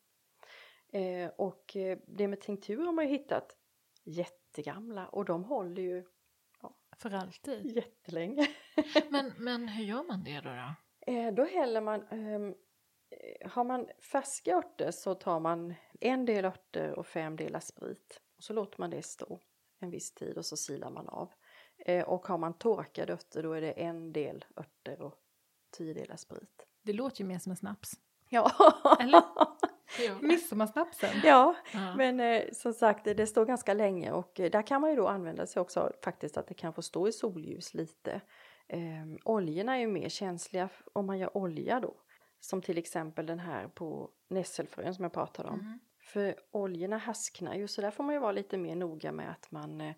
Eh, och eh, det med tinktur har man ju hittat jättegamla och de håller ju För alltid. jättelänge. (laughs) Men, men hur gör man det då? då? Eh, då häller man ehm, eh, har man färska örter så tar man en del örter och fem delar sprit. Och så låter man det stå en viss tid och så silar man av. Eh, och har man torkade örter då är det en del örter och tio delar sprit. Det låter ju mer som en snaps. Ja, Eller? (laughs) Midsommarsnapsen. ja. Ja. men eh, som sagt det, står ganska länge och eh, där kan man ju då använda sig också faktiskt att det kan få stå i solljus lite. Eh, oljorna är ju mer känsliga om man gör olja då. Som till exempel den här på nässelfrön som jag pratade om. Mm. För oljorna härsknar ju så där får man ju vara lite mer noga med att man eh,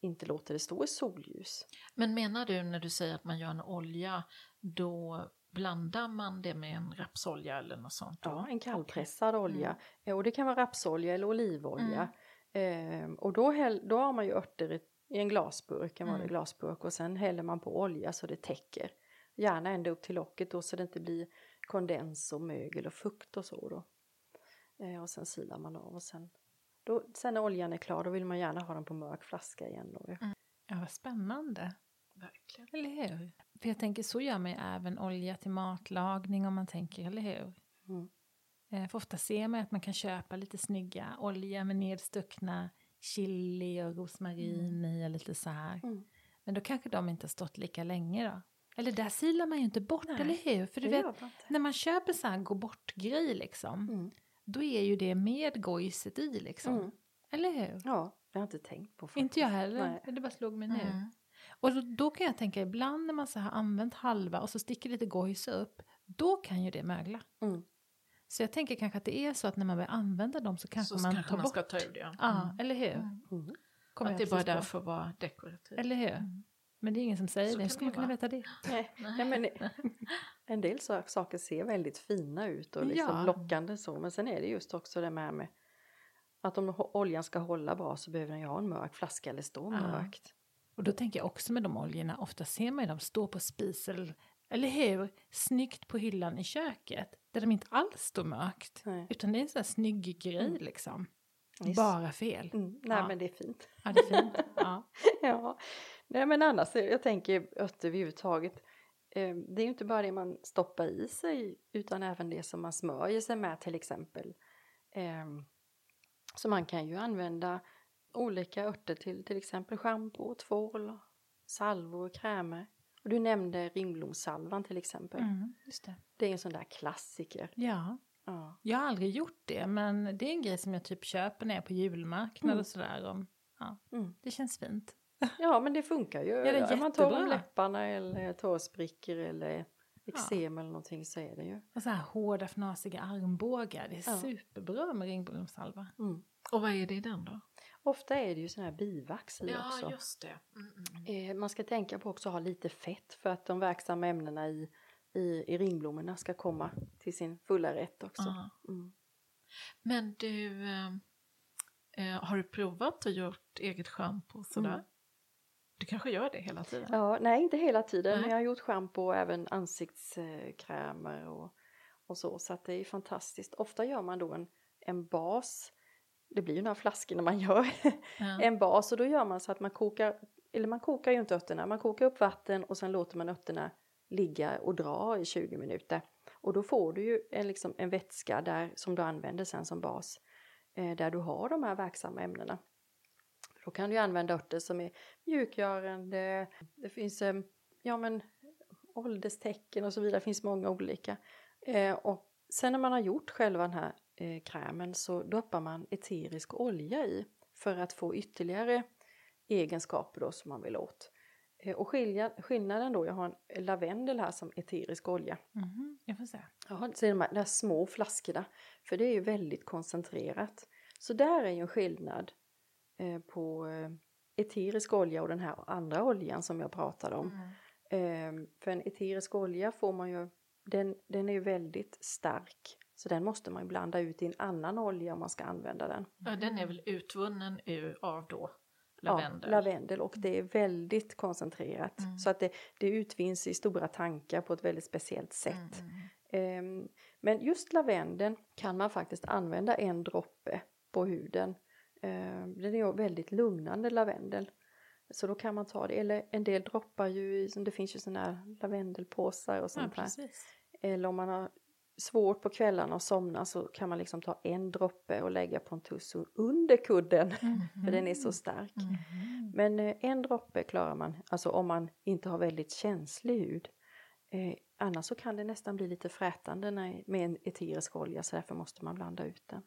inte låter det stå i solljus. Men menar du när du säger att man gör en olja, då blandar man det med en rapsolja eller något sånt? då? Ja, en kallpressad olja. Eh, Och det kan vara rapsolja eller olivolja. Ehm, och då, häll, då har man ju örter i, i en glasburk, en vanlig Mm. glasburk. Och sen häller man på olja så det täcker. Gärna ända upp till locket då så det inte blir kondens och mögel och fukt och så då. Eh, och sen silar man av och sen, då, sen när oljan är klar då vill man gärna ha den på mörk flaska igen då. ju. Ja, vad spännande. Verkligen. Eller hur? För jag tänker, så gör man ju även olja till matlagning om man tänker, eller hur? Mm. Eh, För ofta ser man att man kan köpa lite snygga olja med nedstuckna chili och rosmarin i och lite så här. Mm. Men då kanske de inte har stått lika länge då. Eller där silar man ju inte bort, Nej, eller hur? För du vet, när man köper så här gå bort-grej liksom, Mm. då är ju det med gojset i liksom. Mm. Eller hur? Ja, det har jag inte tänkt på faktiskt. Inte jag heller, Nej. det bara slog mig nu. Och då, då kan jag tänka ibland när man så har använt halva och så sticker lite gojs upp, då kan ju det mögla. Mm. Så jag tänker kanske att det är så att när man börjar använda dem så kanske Så man kanske tar man bort. ska ta ur det. ja. Ja, Mm. eller hur? Mm. Mm. Att det är bara precis på. där för att vara dekorativt. Eller hur? Mm. Men det är ingen som säger Så det. Hur ska man det kunna veta det? (laughs) Nej, nej, men (laughs) en del sa- saker ser väldigt fina ut och liksom Ja. lockande så. Men sen är det just också det med, med att om oljan ska hålla bra så behöver den ju ha en mörk flaska eller stå Ja. mörkt. Och då tänker jag också med de oljorna, ofta ser man ju dem stå på spisen, eller hur? Snyggt på hyllan i köket, där de inte alls står mörkt. Nej. Utan det är en sån här snygg grej Mm. liksom. Visst. Bara fel. Mm, nej Ja. men det är fint. Ja, det är fint. Ja. (laughs) ja. Nej men annars, jag tänker örter överhuvudtaget. Eh, det är ju inte bara det man stoppar i sig utan även det som man smörjer sig med till exempel. Eh, så man kan ju använda olika örter till till exempel schampo, tvål, salvor, krämer. Och du nämnde ringblomssalvan till exempel. Mm, just det. Det är en sån där klassiker. Ja, Ja. jag har aldrig gjort det, men det är en grej som jag typ köper när jag är på julmarknad Mm. och sådär. Om, ja, Mm. det känns fint. (laughs) ja men det funkar ju. det är Om man tar om läpparna eller tårsprickor eller eksem eller någonting så är det ju. Och så här hårda fnasiga armbågar, det är Ja. superbra med ringblomssalva. Mm. Och vad är det i den då? Ofta är det ju sån här bivax i också. just det. Mm, mm. Eh, man ska tänka på också att ha lite fett för att de verksamma ämnena i, i, i ringblommorna ska komma till sin fulla rätt också. Ja. Mm. Men du, eh, eh, har du provat att gjort eget schampo sådär? Mm. Du kanske gör det hela tiden? Ja, nej inte hela tiden Nej. men jag har gjort schampo och även ansiktskrämer och, och så. Så att det är fantastiskt. Ofta gör man då en, en bas. Det blir ju några flaskor när man gör Ja. (laughs) en bas och då gör man så att man kokar, eller man kokar ju inte örterna, man kokar upp vatten och sen låter man örterna ligga och dra i 20 minuter. Och då får du ju en, liksom, en vätska där som du använder sen som bas, eh, där du har de här verksamma ämnena. Då kan du använda örter som är mjukgörande, det finns eh, ja, men, ålderstecken och så vidare, det finns många olika. Eh, och sen när man har gjort själva den här eh, krämen så doppar man eterisk olja i för att få ytterligare egenskaper då som man vill åt. Eh, och skilja, skillnaden då, jag har en lavendel här som eterisk olja. Mhm, jag får se. Ja, så är de här, de här små flaskorna, för det är ju väldigt koncentrerat. Så där är ju en skillnad eh, på eh, eterisk olja och den här andra oljan som jag pratade om. Mm. Eh, för en eterisk olja får man ju, den, den är ju väldigt stark. Så den måste man ju blanda ut i en annan olja om man ska använda den. Ja, den är väl utvunnen ur, av då lavendel? Ja, lavendel och det är väldigt koncentrerat. Mm. Så att det, det utvinns i stora tankar på ett väldigt speciellt sätt. Mm. Ehm, men just lavendeln kan man faktiskt använda en droppe på huden. Ehm, den är väldigt lugnande lavendel. Så då kan man ta det, eller en del droppar ju det finns ju sådana här lavendelpåsar och Ja, sånt där. precis. Eller om man har svårt på kvällarna att somna så kan man liksom ta en droppe och lägga på en tuss under kudden (laughs) för den är så stark. Men eh, en droppe klarar man, alltså om man inte har väldigt känslig hud. Eh, annars så kan det nästan bli lite frätande när, med en eterisk olja så därför måste man blanda ut den.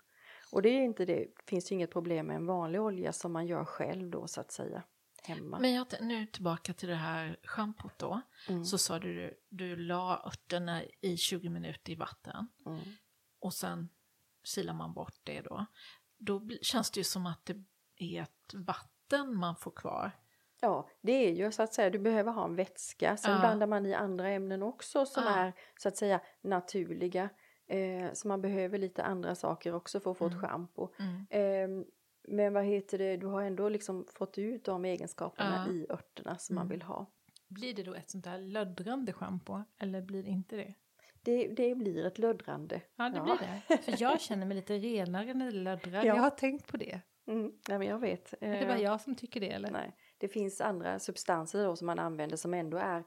Och det är inte det, finns ju inget problem med en vanlig olja som man gör själv då så att säga hemma. Men jag, nu tillbaka till det här schampot då. Mm. Så sa du, du, la örterna i 20 minuter i vatten. Mm. Och sen silar man bort det då. Då känns det ju som att det är ett vatten man får kvar. Ja, det är ju så att säga, du behöver ha en vätska. Sen Ja. blandar man i andra ämnen också som Ja. är så att säga naturliga. Eh, så man behöver lite andra saker också för att få ett Mm. schampo. Mm. Eh, men vad heter det, du har ändå liksom fått ut de egenskaperna Ja. i örterna som man Mm. vill ha. Blir det då ett sånt där löddrande schampo? Eller blir det inte det? Det, det blir ett löddrande. Ja, det Ja. blir det. För (laughs) jag känner mig lite renare när det löddrar. Ja. Jag har tänkt på det. Mm, nej men jag vet. Är det Eh, bara jag som tycker det eller? Nej, det finns andra substanser då som man använder som ändå är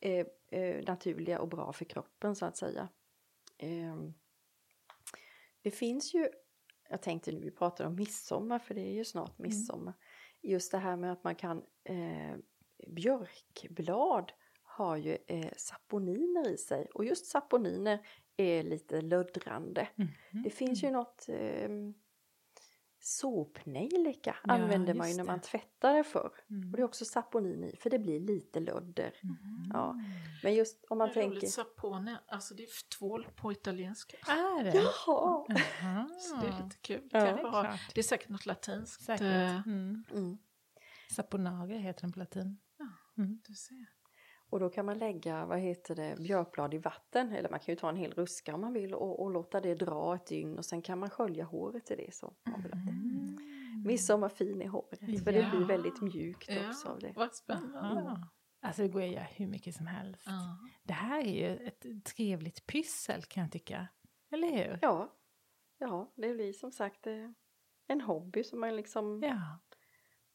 eh, eh, naturliga och bra för kroppen så att säga. Ehm, det finns ju, jag tänkte nu vi pratar om midsommar för det är ju snart midsommar. Just det här med att man kan, eh, björkblad har ju eh, saponiner i sig och just saponiner är lite löddrande. Mhm. Det finns ju något eh, såpnejlika Ja, använder man ju när det. man tvättar det för. Mm. Och det är också saponin i för det blir lite lödder. Mhm. Ja. Men just om man Det är tänker... roligt, sapone, alltså det är tvål på italienska. Är det? Jaha! Jaha. Så det är lite kul. Ja. Det är det är säkert något latinskt. Säkert. eh, Mm. Mm. Saponare heter den på latin. Ja. Mm. Du ser. Och då kan man lägga, vad heter det, björkblad i vatten. Eller man kan ju ta en hel ruska om man vill och, och låta det dra ett dygn. Och sen kan man skölja håret i det så. man vill ha det. Mm. Midsommarfin i håret. För det Ja. blir väldigt mjukt Ja, också av det. vad spännande. Aha. Alltså det går att göra hur mycket som helst. Ja. Det här är ju ett trevligt pyssel kan jag tycka. Eller hur? Ja, ja det blir som sagt eh, en hobby som man liksom Ja.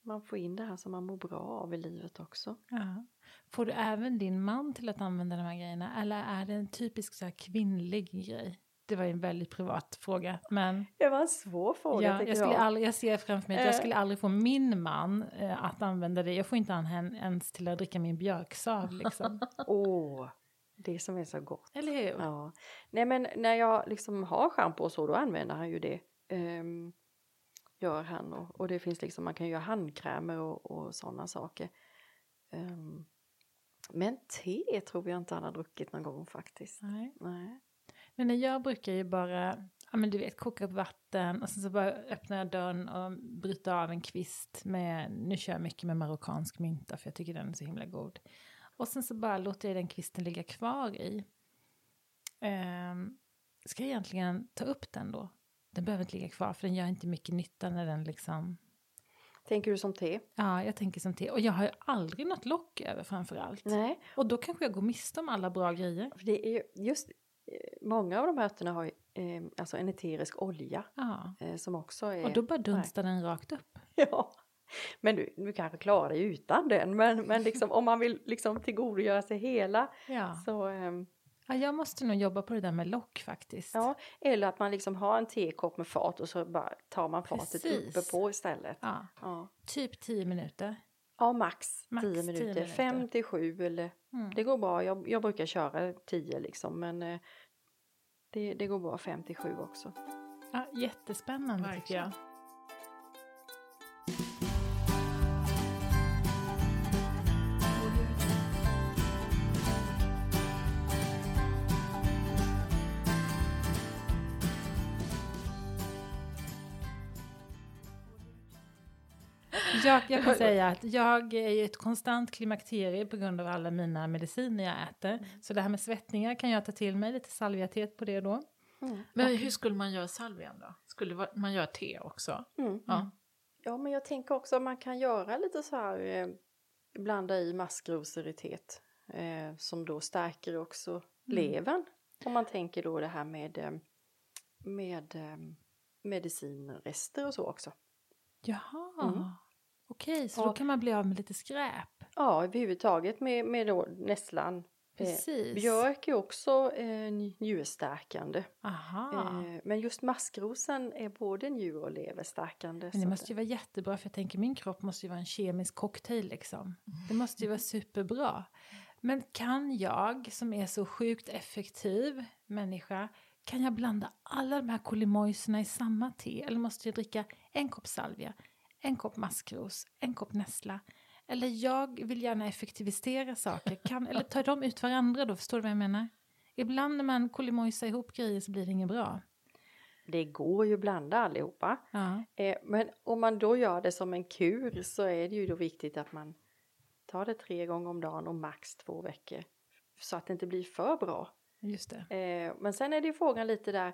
Man får in det här som man mår bra av i livet också. ja. Får du även din man till att använda de här grejerna? Eller är det en typisk så kvinnlig grej? Det var ju en väldigt privat fråga. Men Det var en svår fråga ja, jag, skulle jag. aldrig, jag ser framför mig att jag Eh. skulle aldrig få min man eh, att använda det. Jag får inte han ens till att dricka min björksav liksom. (laughs) Åh, det som är så gott. Eller hur? Ja. Nej men när jag liksom har schampo och så då använder han ju det. Ehm, gör han och, och det finns liksom man kan göra handkrämer och, och sådana saker. Ehm, men te tror jag inte han har druckit någon gång faktiskt. Nej. Nej. Men jag brukar ju bara, ja men du vet, koka upp vatten och sen så bara öppnar jag dörren och bryter av en kvist med, nu kör jag mycket med marockansk mynta för jag tycker den är så himla god. Och sen så bara låter jag den kvisten ligga kvar i. Ehm, ska jag egentligen ta upp den då? Den behöver inte ligga kvar för den gör inte mycket nytta när den liksom, Tänker du som te? ja jag tänker som te. Och jag har ju aldrig något lock över framför allt. Nej, Och då kanske jag går miste om alla bra grejer. för det är ju just eh, många av de här örterna har ju eh, alltså en eterisk olja Ja. eh, som också är... Och då bara dunstar den rakt upp. (laughs) Ja, men du, du kanske klarar dig utan den. Men, men liksom, om man vill liksom tillgodogöra sig hela Ja. så... ehm, Ja, jag måste nog jobba på det där med lock faktiskt. ja, eller att man liksom har en tekopp med fat och så bara tar man fatet uppe på istället. Ja, Ja, typ 10 minuter. ja max, Max 10 10 minuter. minuter. 5 till 7 eller... Mm. Det går bra, jag, jag brukar köra 10 liksom men eh, det, det går bra 5 till 7 också. Ja, jättespännande tycker Verkligen. jag. Jag, jag kan (laughs) säga att jag är i ett konstant klimakterie på grund av alla mina mediciner jag äter. Så det här med svettningar kan jag ta till mig, lite salviatet på det då. Men hur skulle man göra salvian då? Skulle man göra te också? Mm. Ja. Ja, men jag tänker också att man kan göra lite så här, eh, blanda i maskroseritet eh, som då stärker också levern. Om man tänker då det här med, eh, med eh, medicinrester och så också. Jaha, Mm. Okej, så då Ja. kan man bli av med lite skräp. Ja, överhuvudtaget med, med då nässlan, Precis. Björk är också eh, njurstärkande. Aha. Eh, men just maskrosen är både njur och leverstärkande. Men det måste ju vara jättebra för jag tänker min kropp måste ju vara en kemisk cocktail liksom. Det måste ju vara superbra. Men kan jag som är så sjukt effektiv människa, kan jag blanda alla de här kolimojserna i samma te? Eller måste jag dricka en kopp salvia, en kopp maskros, en kopp nässla? Eller jag vill gärna effektivisera saker, kan, eller tar de ut varandra då? Förstår du vad jag menar? Ibland när man kolimojsar ihop grejer så blir det inget bra. Det går ju att blanda allihopa. Ja. Eh, men om man då gör det som en kur så är det ju då viktigt att man tar det tre gånger om dagen och max två veckor. Så att det inte blir för bra. Just det. Eh, men sen är det ju frågan lite där.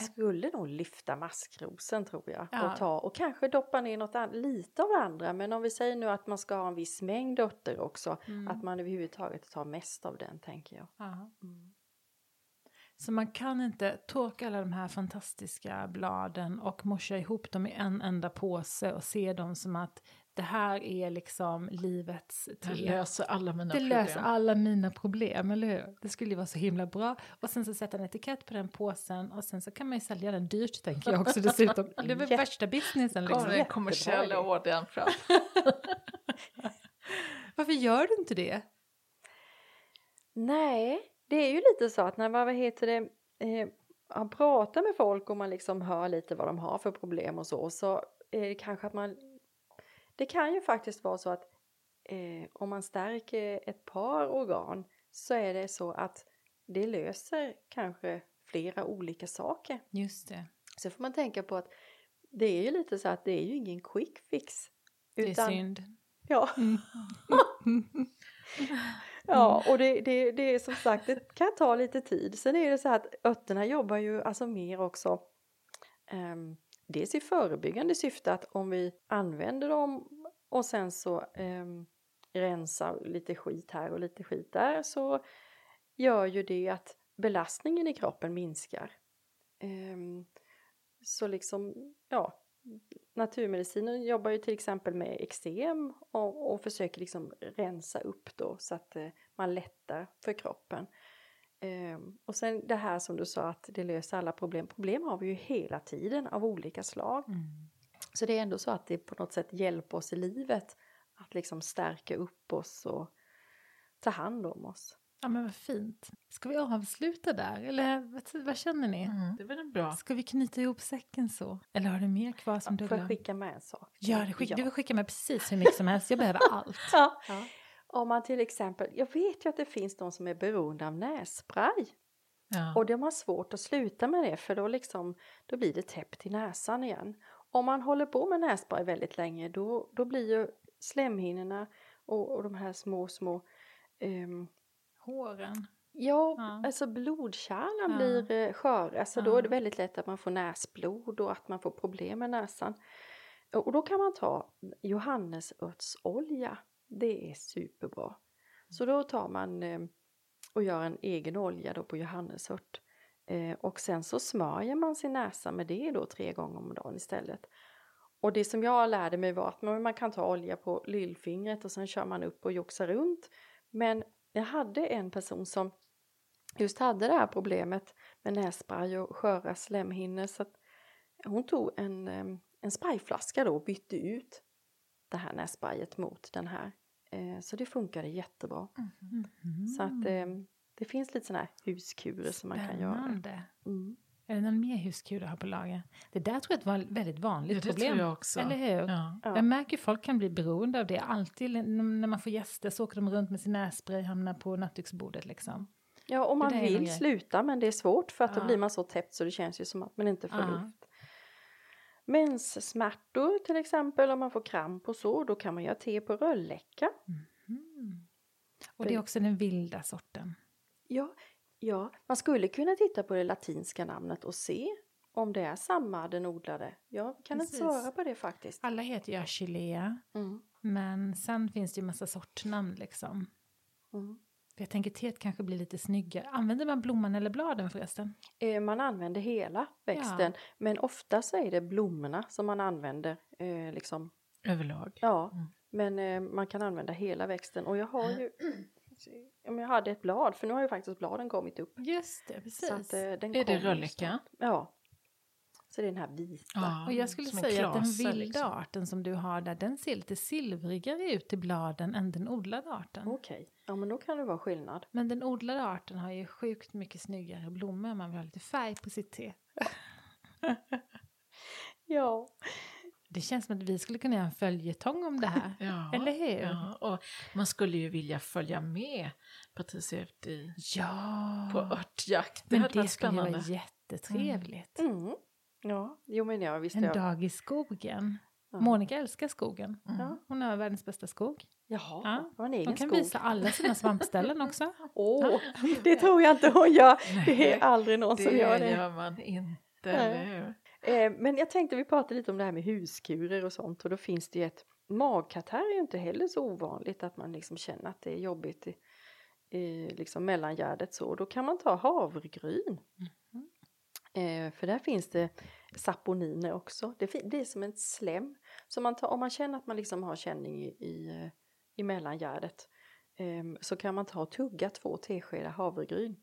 Jag skulle nog lyfta maskrosen tror jag. Ja. Och, ta, och kanske doppa ner något an- lite av andra. Men om vi säger nu att man ska ha en viss mängd örter också. Mm. Att man överhuvudtaget tar mest av den tänker jag. Ja. Mm. Så man kan inte torka alla de här fantastiska bladen och morsa ihop dem i en enda påse och se dem som att det här är liksom livets Det te. löser alla mina Det problem. löser alla mina problem, eller hur? Det skulle ju vara så himla bra. Och sen så sätta en etikett på den påsen och sen så kan man ju sälja den dyrt tänker jag också dessutom. (laughs) Det är väl värsta businessen liksom. Kommer den kommersiella ordern fram. (laughs) Varför gör du inte det? Nej, det är ju lite så att när man, vad heter det, eh, man pratar med folk och man liksom hör lite vad de har för problem och så, så är det kanske att man... Det kan ju faktiskt vara så att eh, om man stärker ett par organ så är det så att det löser kanske flera olika saker. Just det. Så får man tänka på att det är ju lite så att det är ju ingen quick fix. Det är synd. Ja. (laughs) (laughs) Ja, och det, det, det är som sagt, det kan ta lite tid. Sen är det så här att örterna jobbar ju alltså mer också um, dels i förebyggande syfte att om vi använder dem och sen så um, rensar lite skit här och lite skit där så gör ju det att belastningen i kroppen minskar. Ehm, så liksom, ja, naturmedicinen jobbar ju till exempel med eksem och, och försöker liksom rensa upp då så att eh, man lättar för kroppen. Ehm, och sen det här som du sa att det löser alla problem. Problem har vi ju hela tiden av olika slag. Mm. Så det är ändå så att det på något sätt hjälper oss i livet att liksom stärka upp oss och ta hand om oss. Ja men vad fint. Ska vi avsluta där? Eller vad, vad känner ni? Mm, det är väl en bra. Ska vi knyta ihop säcken så? Eller har du mer kvar som du Får jag skicka med en sak? Gör det, skick, Ja. du vill skicka med precis hur mycket som helst. Jag behöver (laughs) allt. Ja. Ja. Om man till exempel, jag vet ju att det finns de som är beroende av nässpray. Ja. Och de har svårt att sluta med det för då, liksom, då blir det täppt i näsan igen. Om man håller på med nässpray väldigt länge då, då blir ju slemhinnorna och, och de här små, små ehm, Håren. Ja, Ja. alltså blodkärlen Ja. blir eh, sköra så då Ja. är det väldigt lätt att man får näsblod och att man får problem med näsan. Och då kan man ta johannesörtsolja. Det är superbra. Så då tar man eh, och gör en egen olja då på johannesört. Eh, och sen så smörjer man sin näsa med det då tre gånger om dagen istället. Och det som jag lärde mig var att man man kan ta olja på lillfingret och sen kör man upp och joxar runt. Men jag hade en person som just hade det här problemet med nässpray och sköra slemhinnor så att hon tog en, em, en sprayflaska då och bytte ut det här nässprayet mot den här. Eh, Så det funkade jättebra. Mhm. Så att em, det finns lite sådana här huskurer som man kan göra. Spännande. Mm. Är det någon mer huskur du har på lager? Det där tror jag är ett väldigt Ja, vanligt det problem. tror jag också. Eller hur? Ja. Ja. Jag märker folk kan bli beroende av det. Alltid när man får gäster så åker de runt med sin nässpray hamnar på nattduksbordet liksom. Ja, och man vill sluta men det är svårt för att Ja. då blir man så täppt så det känns ju som att man inte får Ja. luft. Menssmärtor till exempel, om man får kramp och så, då kan man göra te på rölleka. Mm. Och det är också den vilda sorten. Ja, ja, man skulle kunna titta på det latinska namnet och se om det är samma den odlade. Jag kan Precis. inte svara på det faktiskt. Alla heter ju Achillea, Mm. men sen finns det ju massa sortnamn liksom. Mm. Jag tänker teet kanske blir lite snyggare. Använder man blomman eller bladen förresten? Eh, Man använder hela växten, men ofta så är det blommorna som man använder. Eh, liksom. Överlag. Ja, Mm. men eh, man kan använda hela växten och jag har ju (clears throat) men jag hade ett blad, för nu har ju faktiskt bladen kommit upp. Just det, precis. Så att, eh, den Är det snart. Ja. Så det är den här vita. Ja, Och jag skulle säga att den vilda liksom. arten som du har där, den ser lite silvrigare ut i bladen än den odlade arten. Okej, ja men då kan det vara skillnad. Men den odlade arten har ju sjukt mycket snyggare blommor om man vill ha lite färg på sitt te. (laughs) Ja. Det känns som att vi skulle kunna göra en följetong om det här. (laughs) Ja, Eller hur? Ja, och man skulle ju vilja följa med Patricia ut i, Ja, på örtjakt. Det men hade det varit skulle spännande. vara jättetrevligt. Mm. Ja, jo men ja visst. En jag. dag i skogen. Ja. Monica älskar skogen. Mm. Hon har världens bästa skog. Jaha, Ja. har en egen Hon kan skog. visa alla sina svampställen också. (laughs) Åh, det tror jag inte hon gör. Det är aldrig någon Det som gör det. gör man inte, Nej. eller hur? Eh, men jag tänkte vi pratade lite om det här med huskurer och sånt och då finns det ju ett magkatarr är ju inte heller så ovanligt att man liksom känner att det är jobbigt i, i liksom mellangärdet så. Då kan man ta havregryn. Eh, för där finns det saponiner också. Det, det är som en slem. Så man tar, om man känner att man liksom har känning i, i, eh, i mellangärdet eh, så kan man ta och tugga två teskedar havregryn.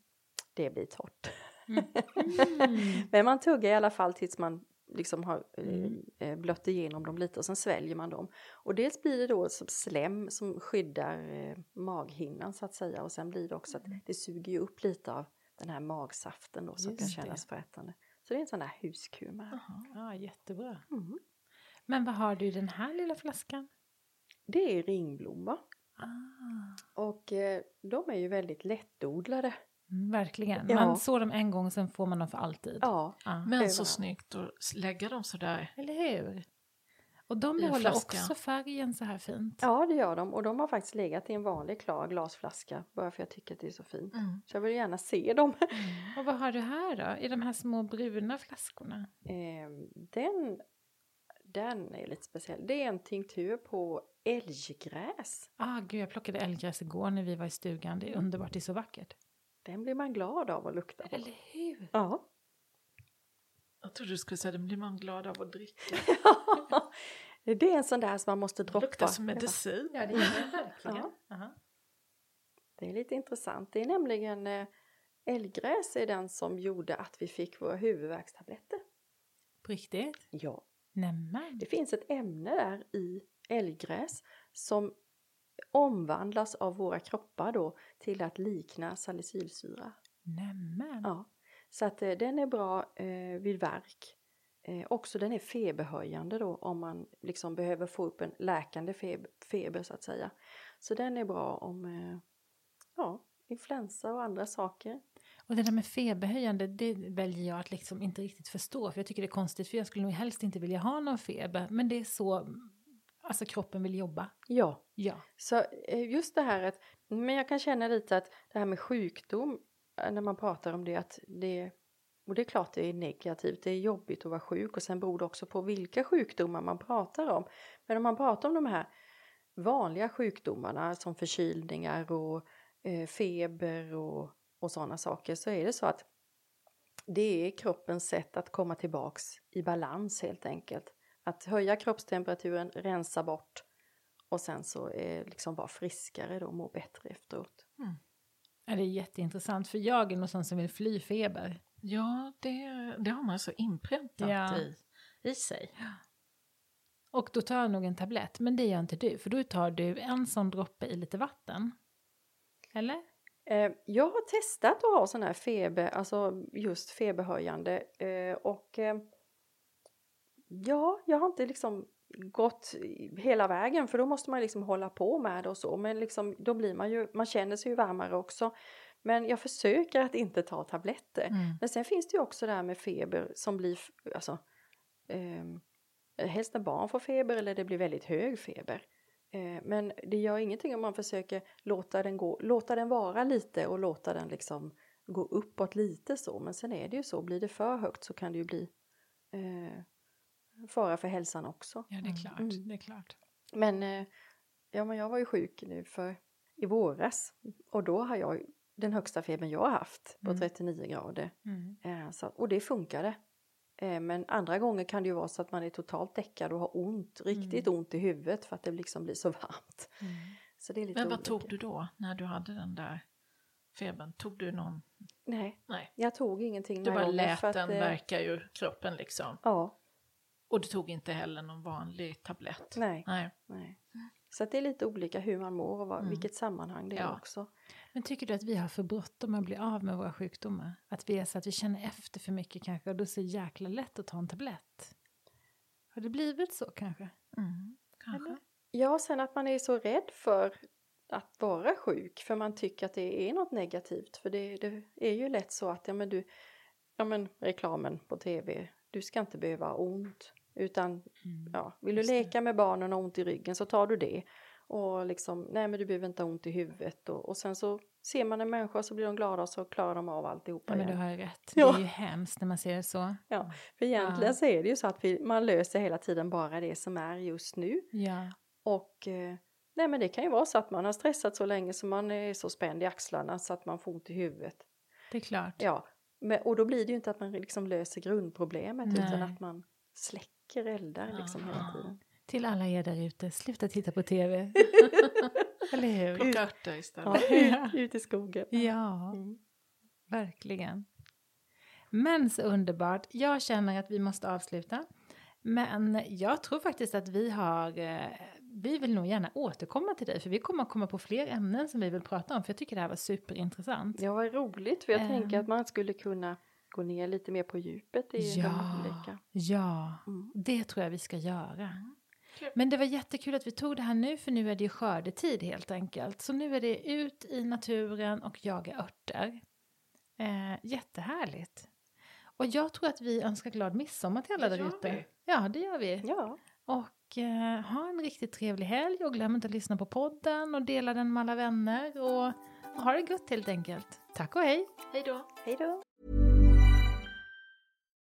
Det blir torrt. Men man tuggar i alla fall tills man liksom har Mm. eh, blött igenom dem lite och sen sväljer man dem. Och dels blir det då som slem som skyddar eh, maghinnan så att säga och sen blir det också att det suger ju upp lite av den här magsaften då som kan Just det. kännas frätande. Så det är en sån här huskur. Ja, jättebra. Mm. Men vad har du i den här lilla flaskan? Det är ringblomma Ah. och eh, de är ju väldigt lättodlade. Mm, verkligen. Ja. Man sår dem en gång, sen får man dem för alltid. Ja, Ja. Men så snyggt att lägga dem sådär. Eller hur? Och de behåller flaska. också färgen så här fint. ja det gör de och de har faktiskt legat i en vanlig klar glasflaska bara för jag tycker att det är så fint. Mm. Så jag vill gärna se dem. (laughs) Och vad har du här då? I de här små bruna flaskorna? Ehm, den, den är lite speciell. Det är en tinktur på älggräs. Ah, gud, jag plockade älggräs igår när vi var i stugan. Det är underbart, det är så vackert. Den blir man glad av att lukta på. Eller hur? Ja. Jag trodde du skulle säga den blir man glad av att dricka. (laughs) det är en sån där som man måste Det droppa. luktar som medicin. Ja, det gör det verkligen. Ja. Det är lite intressant. Det är nämligen eh, älggräs är den som gjorde att vi fick våra huvudvärkstabletter. På riktigt? Ja. Nämen. Det finns ett ämne där i älggräs som omvandlas av våra kroppar då till att likna salicylsyra. Nämen. Ja, så att eh, den är bra eh, vid värk. Eh, också den är feberhöjande då om man liksom behöver få upp en läkande feber, feber så att säga. Så den är bra om eh, ja, influensa och andra saker. Och det där med feberhöjande, det väljer jag att liksom inte riktigt förstå. För jag tycker det är konstigt, för jag skulle nog helst inte vilja ha någon feber. Men det är så alltså, kroppen vill jobba. Ja, Ja. så eh, just det här att, men jag kan känna lite att det här med sjukdom, eh, när man pratar om det, att det, och det är klart det är negativt, det är jobbigt att vara sjuk och sen beror det också på vilka sjukdomar man pratar om. Men om man pratar om de här vanliga sjukdomarna som förkylningar och eh, feber och, och sådana saker så är det så att det är kroppens sätt att komma tillbaks i balans helt enkelt. Att höja kroppstemperaturen, rensa bort och sen så eh, liksom vara friskare då, må bättre efteråt. ja. Det är jätteintressant, för jag är nog sån som vill fly feber. Ja, det, det har man så inpräntat Ja. i, i sig. Och då tar jag nog en tablett, men det gör inte du. För då tar du en sån droppe i lite vatten. Eller? Eh, jag har testat att ha sån här feber, alltså just feberhöjande eh, och eh, ja, jag har inte liksom gått hela vägen för då måste man liksom hålla på med det och så men liksom då blir man ju, man känner sig ju varmare också. Men jag försöker att inte ta tabletter. Mm. Men sen finns det ju också det här med feber som blir, alltså ehm, helst när barn får feber eller det blir väldigt hög feber. Eh, men det gör ingenting om man försöker låta den, gå, låta den vara lite och låta den liksom gå uppåt lite så. Men sen är det ju så, blir det för högt så kan det ju bli eh, fara för hälsan också. Ja, det är klart. Mm. Det är klart. Men, eh, ja, men jag var ju sjuk nu för i våras och då har jag den högsta febern jag har haft på Mm. 39 grader. Mm. Eh, så, och det funkade. Eh, men andra gånger kan det ju vara så att man är totalt däckad och har ont, riktigt ont i huvudet för att det liksom blir så varmt. Mm. Så det är lite Men vad olika. tog du då när du hade den där febern? Tog du någon? Nej, Nej, jag tog ingenting du bara lät att, den eh, verka ur kroppen liksom. Ja, Och du tog inte heller någon vanlig tablett? nej. Nej. nej. Så att det är lite olika hur man mår och vad, Mm. vilket sammanhang det är Ja. också. Men tycker du att vi har för bråttom att bli av med våra sjukdomar? Att vi är så att vi känner efter för mycket kanske och då är det så jäkla lätt att ta en tablett? Har det blivit så kanske? Mm, kanske. Eller? Ja, sen att man är så rädd för att vara sjuk för man tycker att det är något negativt. För det, det är ju lätt så att ja, men du, ja, men reklamen på tv, du ska inte behöva ha ont. Utan ja, vill du leka med barnen och ont i ryggen så tar du det. Och liksom, nej men du behöver inte ha ont i huvudet. Och, och sen så ser man en människa så blir de glada och så klarar de av alltihopa Ja, men du har ju rätt. Det är ju hemskt när man ser det så. Ja, för egentligen Ja. så är det ju så att vi, man löser hela tiden bara det som är just nu. Ja, Och eh, nej men det kan ju vara så att man har stressat så länge så man är så spänd i axlarna så att man får ont i huvudet. det är klart. Ja, men, och då blir det ju inte att man liksom löser grundproblemet utan Nej. att man släcker eldar liksom hela tiden. Till alla er där ute, sluta titta på tv. (laughs) Eller hur? Plocka örter istället. (laughs) Ja, ut, ut i skogen. Ja, Mm. verkligen. Men så underbart. Jag känner att vi måste avsluta. Men jag tror faktiskt att vi har, eh, vi vill nog gärna återkomma till dig för vi kommer att komma på fler ämnen som vi vill prata om för jag tycker det här var superintressant. Ja, vad roligt för jag Ehm. tänker att man skulle kunna gå ner lite mer på djupet i de olika. ja, Mm. det tror jag vi ska göra. Men det var jättekul att vi tog det här nu för nu är det ju skördetid helt enkelt. Så nu är det ut i naturen och jaga örter. Eh, jättehärligt. Och jag tror att vi önskar glad midsommar till alla där ute. Ja, det gör vi. Ja, Och eh, ha en riktigt trevlig helg och glöm inte att lyssna på podden och dela den med alla vänner. Och ha det gott helt enkelt. Tack och hej! Hej då. hej då!